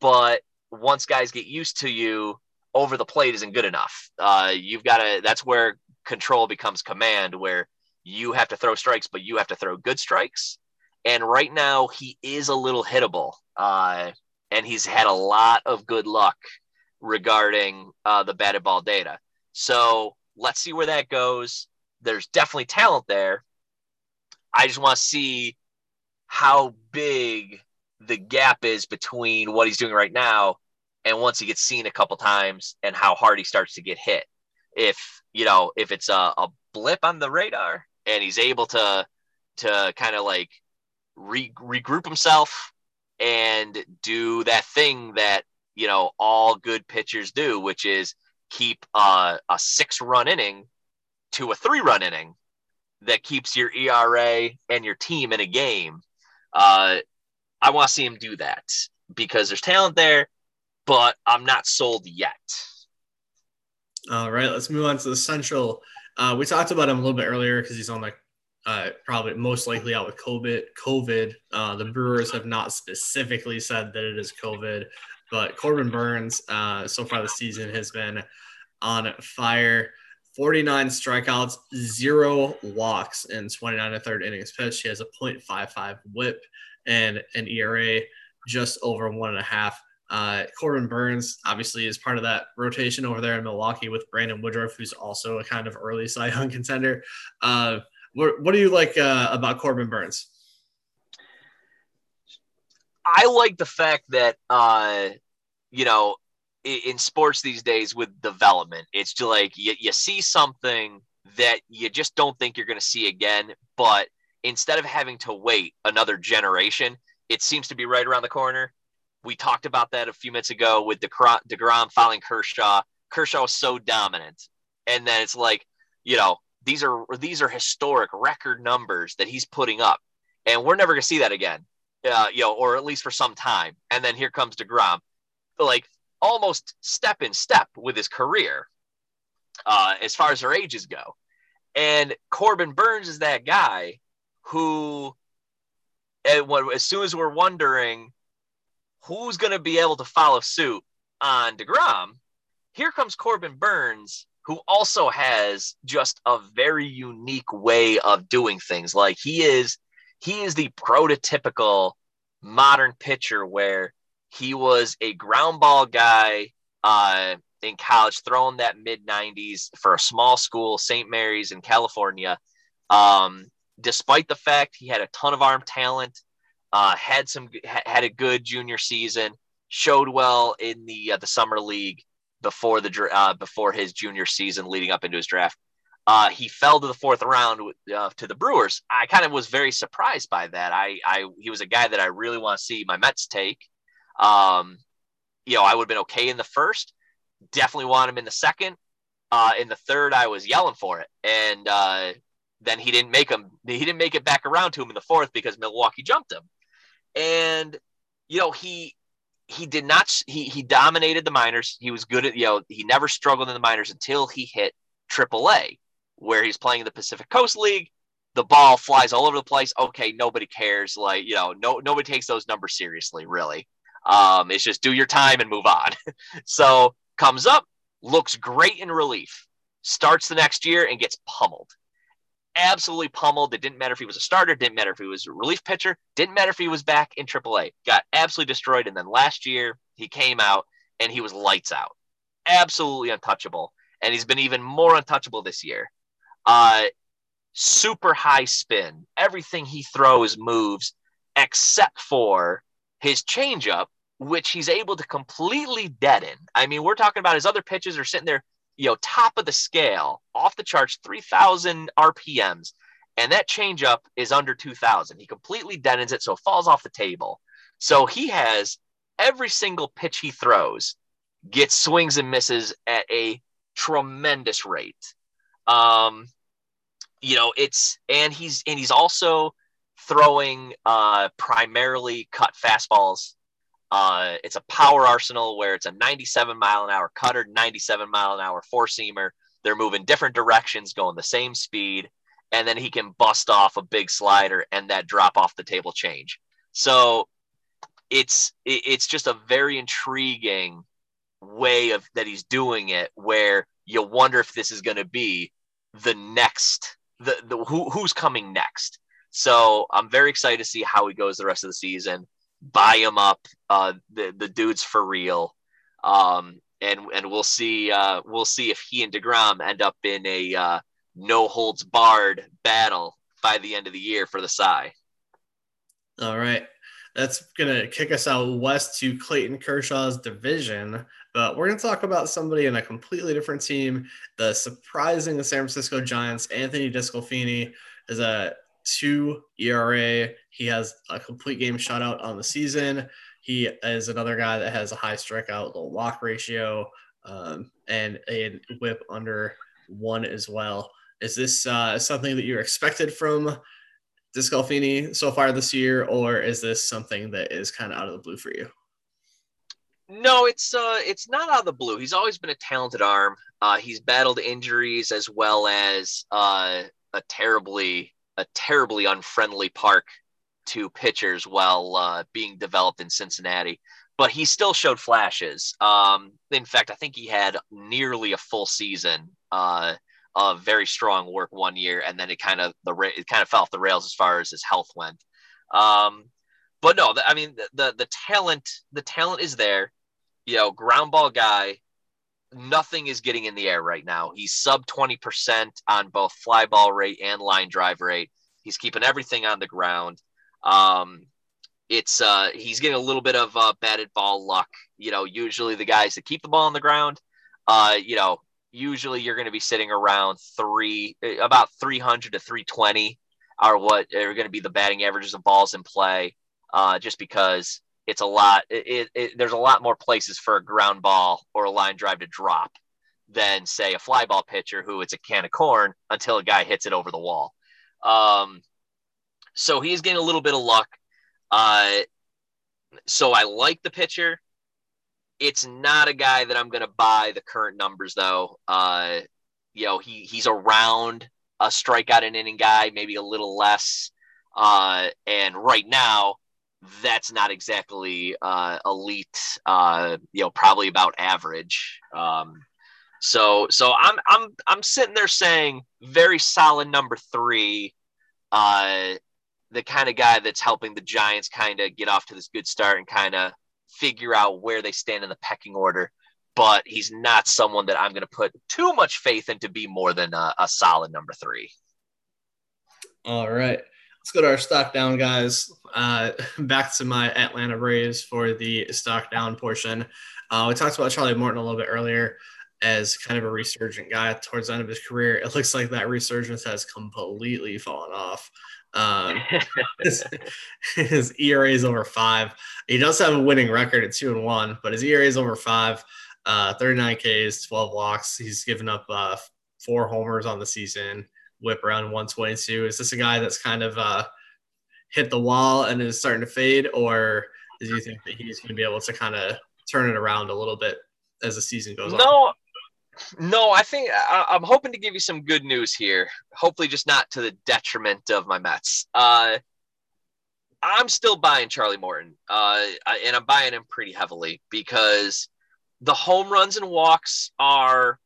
but once guys get used to you, over the plate isn't good enough. Uh, you've got to. That's where control becomes command, where you have to throw strikes, but you have to throw good strikes. And right now, he is a little hittable, uh, and he's had a lot of good luck regarding uh, the batted ball data. So let's see where that goes. There's definitely talent there. I just want to see how big the gap is between what he's doing right now and once he gets seen a couple times and how hard he starts to get hit. If you know, if it's a, a blip on the radar and he's able to to kind of like re- regroup himself and do that thing that you know all good pitchers do, which is keep uh, a six run inning to a three run inning that keeps your ERA and your team in a game. Uh, I want to see him do that because there's talent there, but I'm not sold yet. All right, let's move on to the Central. Uh, we talked about him a little bit earlier because he's on the uh, probably most likely out with COVID. COVID. Uh, the Brewers have not specifically said that it is COVID, but Corbin Burnes uh, so far this season has been on fire. 49 strikeouts, zero walks in 29 and third innings pitched. He has a 0.55 whip and an ERA just over one and a half. Uh, Corbin Burnes obviously is part of that rotation over there in Milwaukee with Brandon Woodruff, who's also a kind of early Cy Young contender. Uh, What, what do you like uh, about Corbin Burnes? I like the fact that uh, you know in, sports these days with development, it's just like you, you see something that you just don't think you're going to see again, but instead of having to wait another generation, it seems to be right around the corner. We talked about that a few minutes ago with DeGrom, following Kershaw. Kershaw was so dominant, and then it's like, you know, these are these are historic record numbers that he's putting up, and we're never going to see that again, uh, you know, or at least for some time. And then here comes Degrom, like almost step in step with his career, uh, as far as their ages go. And Corbin Burnes is that guy who, when, as soon as we're wondering who's going to be able to follow suit on DeGrom, here comes Corbin Burnes, who also has just a very unique way of doing things. Like he is, he is the prototypical modern pitcher where he was a ground ball guy uh, in college, throwing that mid 90s for a small school, St. Mary's in California. Um, despite the fact he had a ton of arm talent, uh, had some had a good junior season, showed well in the uh, the summer league before the uh, before his junior season, leading up into his draft. Uh, he fell to the fourth round uh, to the Brewers. I kind of was very surprised by that. I, I he was a guy that I really want to see my Mets take. Um, you know, I would have been okay in the first. Definitely want him in the second. Uh, in the third, I was yelling for it, and uh, then he didn't make him. He didn't make it back around to him in the fourth because Milwaukee jumped him. And you know, he he did not. He he dominated the minors. He was good at you know. He never struggled in the minors until he hit AAA, where he's playing in the Pacific Coast League. The ball flies all over the place. Okay, nobody cares. Like you know, no nobody takes those numbers seriously. Really, um, it's just do your time and move on. so comes up, looks great in relief, starts the next year and gets pummeled. Absolutely pummeled. It didn't matter if he was a starter, didn't matter if he was a relief pitcher, didn't matter if he was back in AAA. Got absolutely destroyed. And then last year he came out and he was lights out. Absolutely untouchable. And he's been even more untouchable this year. Uh, super high spin. Everything he throws moves except for his changeup, which he's able to completely deaden. I mean, we're talking about his other pitches are sitting there, you know, top of the scale, off the charts, 3,000 RPMs. And that changeup is under 2,000. He completely deadens it, so it falls off the table. So he has every single pitch he throws gets swings and misses at a tremendous rate. Um, you know, it's and he's and he's also throwing uh, primarily cut fastballs. Uh, it's a power arsenal where it's a 97 mile an hour cutter, 97 mile an hour four seamer. They're moving different directions, going the same speed, and then he can bust off a big slider and that drop off the table change. So it's it's just a very intriguing way of that he's doing it, where you wonder if this is going to be the next the, the who who's coming next so I'm very excited to see how he goes the rest of the season. Buy him up. Uh, the the dude's for real. Um, and and we'll see uh, we'll see if he and Degrom end up in a uh, no holds barred battle by the end of the year for the Cy. All right, that's gonna kick us out west to Clayton Kershaw's division. But we're gonna talk about somebody in a completely different team. The surprising San Francisco Giants, Anthony DeSclafani, is a two ERA. He has a complete game shutout on the season. He is another guy that has a high strikeout, low walk ratio, um, and a whip under one as well. Is this uh, something that you're expected from DeSclafani so far this year, or is this something that is kind of out of the blue for you? No, it's uh, it's not out of the blue. He's always been a talented arm. Uh, he's battled injuries as well as uh, a terribly a terribly unfriendly park to pitchers while uh, being developed in Cincinnati. But he still showed flashes. Um, in fact, I think he had nearly a full season uh, of very strong work one year, and then it kind of the it kind of fell off the rails as far as his health went. Um, but no, I mean the, the the talent the talent is there. You know, ground ball guy, nothing is getting in the air right now. He's sub 20% on both fly ball rate and line drive rate. He's keeping everything on the ground. Um, it's uh, he's getting a little bit of uh, batted ball luck. You know, usually the guys that keep the ball on the ground, uh, you know, usually you're going to be sitting around three, about 300 to 320 are what are going to be the batting averages of balls in play, uh, just because it's a lot. It, it, there's a lot more places for a ground ball or a line drive to drop than say a fly ball pitcher who it's a can of corn until a guy hits it over the wall. Um, so he's getting a little bit of luck. Uh, so I like the pitcher. It's not a guy that I'm going to buy the current numbers though. Uh, you know, he he's around a strikeout an inning guy, maybe a little less. Uh, and right now, that's not exactly uh, elite. Uh, you know, probably about average. Um, so, so I'm I'm I'm sitting there saying very solid number three. Uh, the kind of guy that's helping the Giants kind of get off to this good start and kind of figure out where they stand in the pecking order. But he's not someone that I'm going to put too much faith in to be more than a, a solid number three. All right. Let's go to our stock down, guys. Uh, back to my Atlanta Braves for the stock down portion. Uh, we talked about Charlie Morton a little bit earlier as kind of a resurgent guy towards the end of his career. It looks like that resurgence has completely fallen off. Um, his, his, ERA is over five. He does have a winning record at two and one, but his ERA is over five. Uh, 39 Ks, 12 walks. He's given up uh, four homers on the season whip around 122. Is this a guy that's kind of uh, hit the wall and is starting to fade, or do you think that he's going to be able to kind of turn it around a little bit as the season goes no, on? No, no. I think I, am hoping to give you some good news here. Hopefully, just not to the detriment of my Mets. Uh, I'm still buying Charlie Morton, uh, and I'm buying him pretty heavily because the home runs and walks are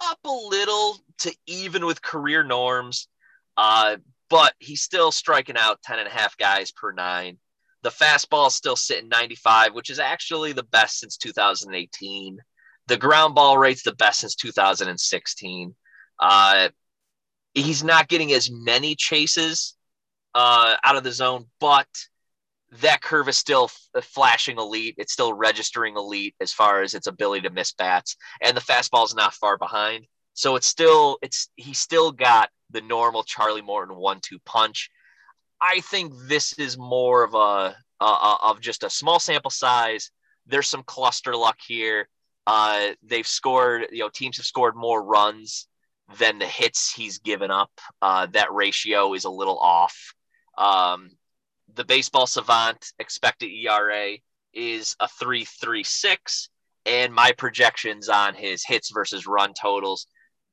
up a little to even with career norms. Uh, but he's still striking out 10 and a half guys per nine. The fastball is still sitting 95, which is actually the best since 2018. The ground ball rate's the best since 2016. Uh, he's not getting as many chases uh, out of the zone, but that curve is still f- flashing elite. It's still registering elite as far as its ability to miss bats, and the fastball is not far behind. So it's still it's he still got the normal Charlie Morton one-two punch. I think this is more of a, a of just a small sample size. There's some cluster luck here. Uh, they've scored, you know, teams have scored more runs than the hits he's given up. Uh, that ratio is a little off. Um, the baseball savant expected ERA is a 336 and my projections on his hits versus run totals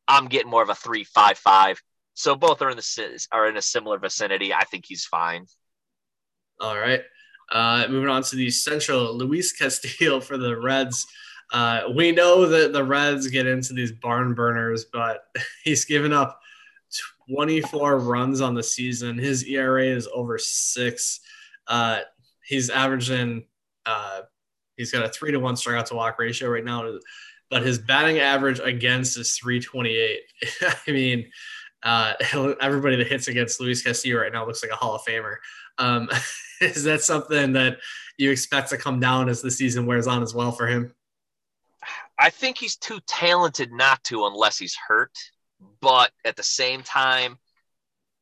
I'm getting more of a three five five. So both are in the are in a similar vicinity. I think he's fine. All right. Uh, moving on to the Central, Luis Castillo for the Reds. Uh, we know that the Reds get into these barn burners, but he's given up 24 runs on the season. His ERA is over six. Uh, he's averaging, uh, he's got a three to one strikeout to walk ratio right now but his batting average against is 328. I mean, uh, everybody that hits against Luis Castillo right now looks like a Hall of Famer. Um, is that something that you expect to come down as the season wears on as well for him? I think he's too talented not to unless he's hurt. But at the same time,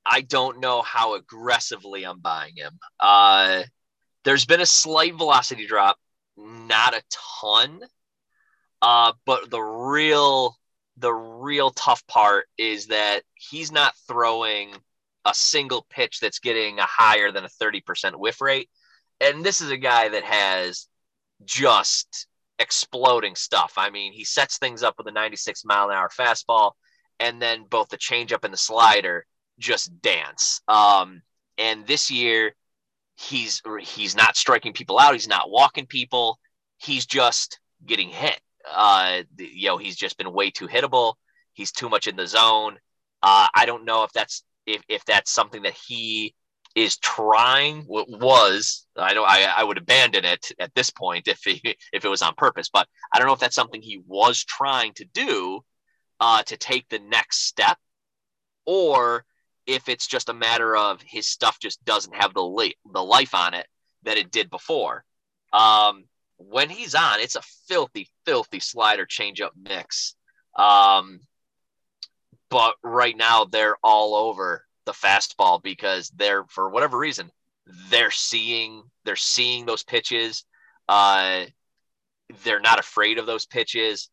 I don't know how aggressively I'm buying him. Uh, there's been a slight velocity drop, not a ton, uh, but the real the real tough part is that he's not throwing a single pitch that's getting a higher than a 30% whiff rate. And this is a guy that has just exploding stuff. I mean, he sets things up with a 96 mile an hour fastball, and then both the changeup and the slider just dance. Um, and this year, he's he's not striking people out. He's not walking people. He's just getting hit. Uh, you know, he's just been way too hittable. He's too much in the zone. Uh, I don't know if that's if, if that's something that he is trying was I don't I, I would abandon it at this point if he, if it was on purpose, but I don't know if that's something he was trying to do uh, to take the next step, or if it's just a matter of his stuff just doesn't have the li- the life on it that it did before. Um, when he's on, it's a filthy, filthy slider changeup mix. Um, but right now they're all over the fastball because they're for whatever reason they're seeing they're seeing those pitches. Uh, they're not afraid of those pitches.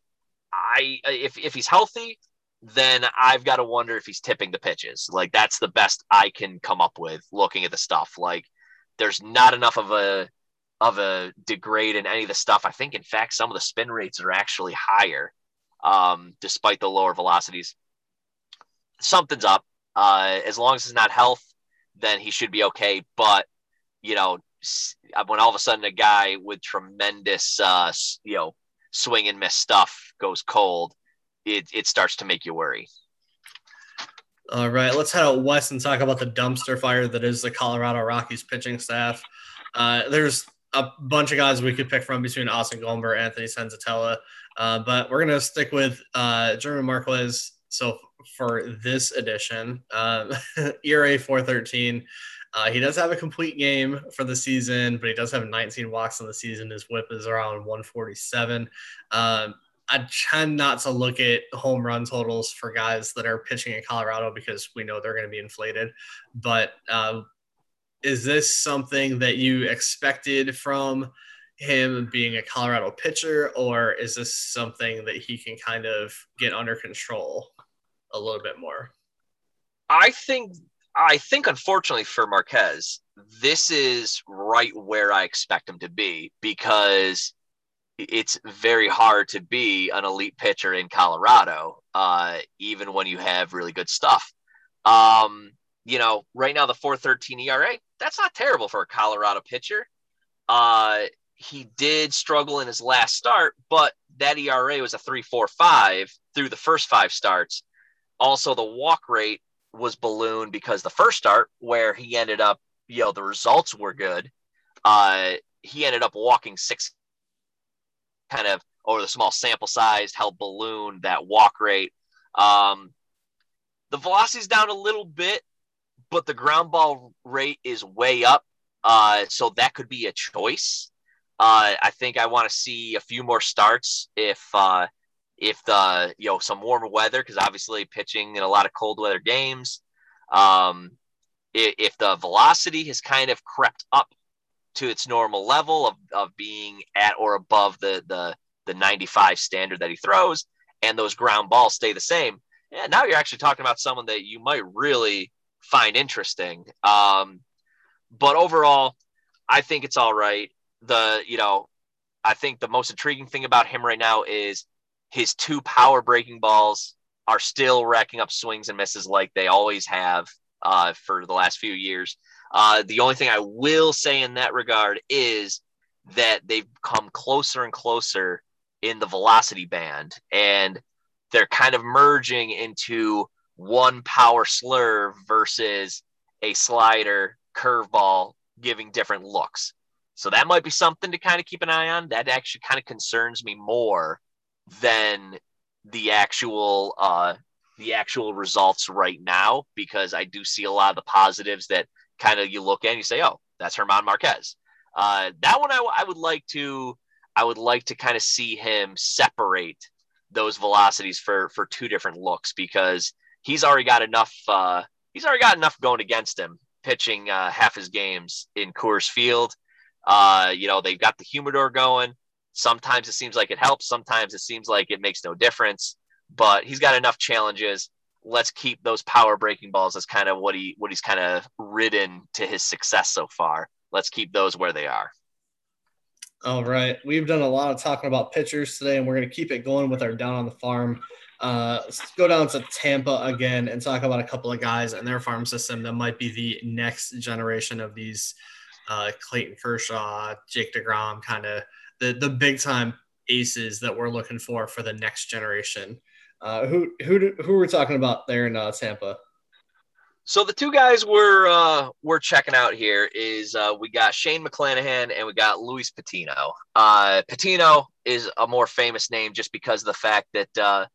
I if if he's healthy, then I've got to wonder if he's tipping the pitches. Like that's the best I can come up with looking at the stuff. Like there's not enough of a of a degrade in any of the stuff. I think in fact some of the spin rates are actually higher, um, despite the lower velocities. Something's up. Uh, as long as it's not health, then he should be okay. But you know, when all of a sudden a guy with tremendous, uh, you know, swing and miss stuff goes cold, it it starts to make you worry. All right, let's head out west and talk about the dumpster fire that is the Colorado Rockies pitching staff. Uh, there's a bunch of guys we could pick from between Austin Gomber, Anthony Senzatela, uh, but we're gonna stick with uh, German Marquez. So for this edition, um, ERA 413. Uh, he does have a complete game for the season, but he does have 19 walks in the season. His whip is around 147. Um, I tend not to look at home run totals for guys that are pitching in Colorado because we know they're going to be inflated. But uh, is this something that you expected from him being a Colorado pitcher, or is this something that he can kind of get under control a little bit more? I think I think unfortunately for Marquez, this is right where I expect him to be because it's very hard to be an elite pitcher in Colorado, uh, even when you have really good stuff. Um, you know, right now the 413 ERA, that's not terrible for a Colorado pitcher. Uh, he did struggle in his last start, but that ERA was a 3.45 through the first five starts. Also, the walk rate was ballooned because the first start, where he ended up, you know, the results were good. Uh, he ended up walking six kind of over the small sample size helped balloon that walk rate. Um, the velocity's down a little bit, but the ground ball rate is way up. Uh, so that could be a choice. Uh, I think I want to see a few more starts if uh, if the you know some warmer weather because obviously pitching in a lot of cold weather games. Um, if, the velocity has kind of crept up to its normal level of, of being at or above the, the, the 95 standard that he throws, and those ground balls stay the same, yeah, now you're actually talking about someone that you might really find interesting. Um, but overall, I think it's all right. The, you know, I think the most intriguing thing about him right now is his two power breaking balls are still racking up swings and misses like they always have uh, for the last few years. Uh, the only thing I will say in that regard is that they've come closer and closer in the velocity band, and they're kind of merging into one power slurve versus a slider curveball giving different looks. So that might be something to kind of keep an eye on. That actually kind of concerns me more than the actual uh, the actual results right now because I do see a lot of the positives that kind of you look at and you say, oh, that's German Marquez. Uh, that one I, I would like to I would like to kind of see him separate those velocities for for two different looks because he's already got enough uh, he's already got enough going against him pitching uh, half his games in Coors Field. Uh, you know they've got the humidor going. Sometimes it seems like it helps. Sometimes it seems like it makes no difference. But he's got enough challenges let's keep those power breaking balls as kind of what he what he's kind of ridden to his success so far. Let's keep those where they are. All right, we've done a lot of talking about pitchers today, and we're going to keep it going with our down on the farm. Uh, let's go down to Tampa again and talk about a couple of guys and their farm system that might be the next generation of these uh, Clayton Kershaw, Jake Degrom, kind of the the big time aces that we're looking for for the next generation. Uh, who who who are we talking about there in uh, Tampa? So the two guys we're uh, we're checking out here is uh, we got Shane McClanahan and we got Luis Patino. Uh, Patino is a more famous name just because of the fact that uh,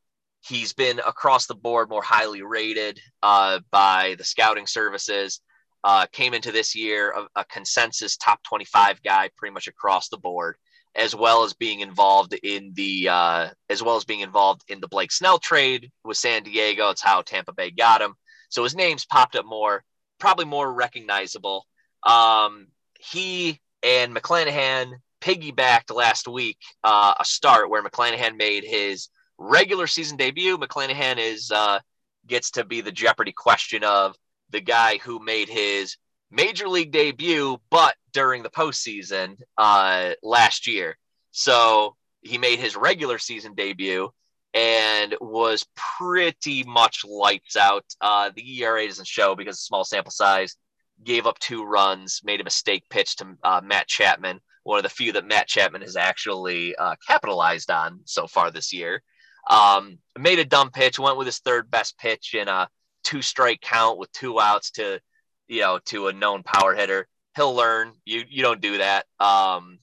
he's been across the board more highly rated uh, by the scouting services. Uh, came into this year a, a consensus top 25 guy pretty much across the board as well as being involved in the uh, as well as being involved in the Blake Snell trade with San Diego. It's how Tampa Bay got him. So his name's popped up more, probably more recognizable. Um, he and McClanahan piggybacked last week uh, a start where McClanahan made his regular season debut. McClanahan is uh, gets to be the Jeopardy question of the guy who made his major league debut, but during the postseason uh, last year. So he made his regular season debut and was pretty much lights out. Uh, the ERA doesn't show because of small sample size. Gave up two runs, made a mistake pitch to uh, Matt Chapman, one of the few that Matt Chapman has actually uh, capitalized on so far this year. Um, made a dumb pitch, went with his third best pitch in a two strike count with two outs to, you know, to a known power hitter. He'll learn. You you don't do that. Um,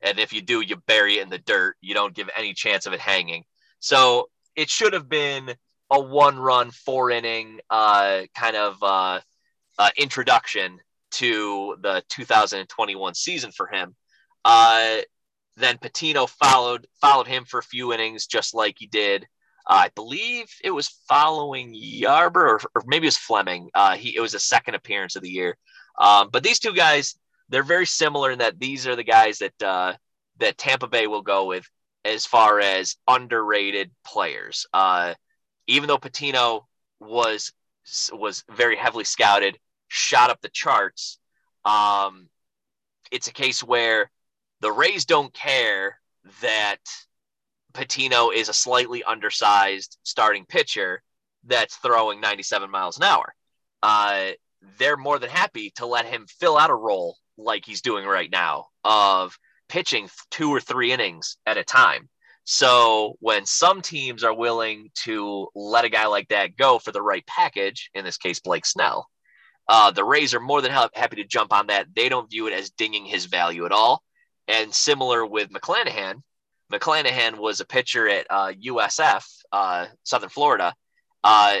and if you do, you bury it in the dirt. You don't give any chance of it hanging. So it should have been a one run, four inning uh, kind of uh, uh, introduction to the 2021 season for him. Uh, then Patino followed followed him for a few innings, just like he did. Uh, I believe it was following Yarbrough, or, or maybe it was Fleming. Uh, he it was a second appearance of the year. Um, but these two guys, they're very similar in that these are the guys that that Tampa Bay will go with as far as underrated players. Uh, even though Patino was was very heavily scouted, shot up the charts. Um, it's a case where the Rays don't care that Patino is a slightly undersized starting pitcher that's throwing 97 miles an hour. Uh, they're more than happy to let him fill out a role like he's doing right now of pitching two or three innings at a time. So when some teams are willing to let a guy like that go for the right package, in this case Blake Snell, uh, the Rays are more than happy to jump on that. They don't view it as dinging his value at all. And similar with McClanahan, McClanahan was a pitcher at uh, USF, uh, Southern Florida. Uh,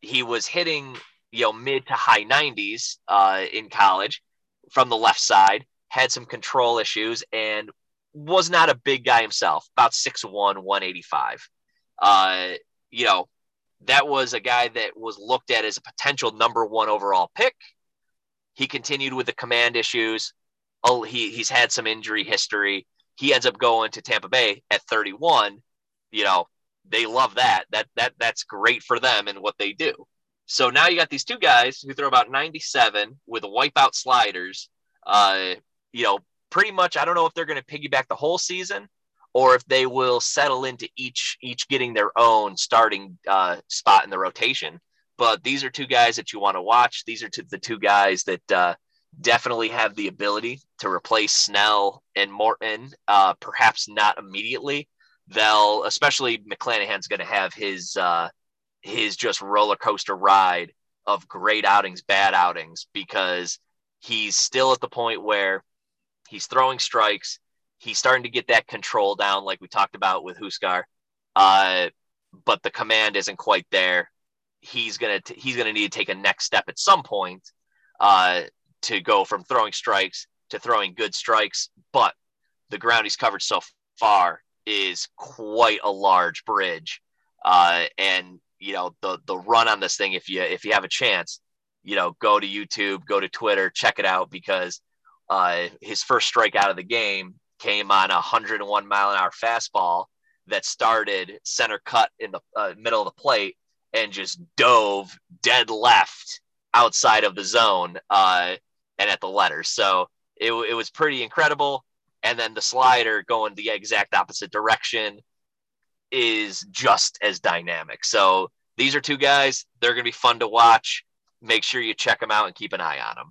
he was hitting you know mid to high 90s uh, in college from the left side had some control issues and was not a big guy himself, about 6'1, 185. Uh, you know, that was a guy that was looked at as a potential number one overall pick. He continued with the command issues. Oh, he, he's had some injury history. He ends up going to Tampa Bay at 31. You know, they love that. That that that's great for them and what they do. So now you got these two guys who throw about 97 with wipeout sliders. Uh, you know, pretty much I don't know if they're going to piggyback the whole season or if they will settle into each each getting their own starting uh, spot in the rotation. But these are two guys that you want to watch. These are two, the two guys that uh, definitely have the ability to replace Snell and Morton. Uh, perhaps not immediately. They'll, especially McClanahan's going to have his uh, his just roller coaster ride of great outings, bad outings, because he's still at the point where He's throwing strikes. He's starting to get that control down, like we talked about with Huskar, Uh, but the command isn't quite there. He's gonna t- he's gonna need to take a next step at some point uh, to go from throwing strikes to throwing good strikes. But the ground he's covered so far is quite a large bridge, uh, and you know the the run on this thing. If you if you have a chance, you know, go to YouTube, go to Twitter, check it out because uh, his first strike out of the game came on a 101 mile an hour fastball that started center cut in the uh, middle of the plate and just dove dead left outside of the zone uh, and at the letters. So it, it was pretty incredible. And then the slider going the exact opposite direction is just as dynamic. So these are two guys. They're going to be fun to watch. Make sure you check them out and keep an eye on them.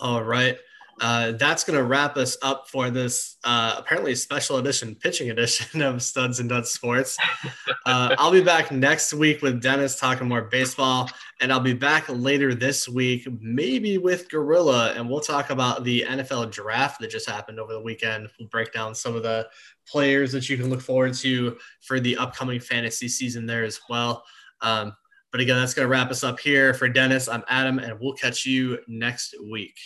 All right. Uh, that's going to wrap us up for this uh, apparently special edition pitching edition of Studs and Duds Sports. Uh, I'll be back next week with Dennis talking more baseball, and I'll be back later this week, maybe with Gorilla, and we'll talk about the NFL draft that just happened over the weekend. We'll break down some of the players that you can look forward to for the upcoming fantasy season there as well. Um, but again, that's going to wrap us up here. For Dennis, I'm Adam, and we'll catch you next week.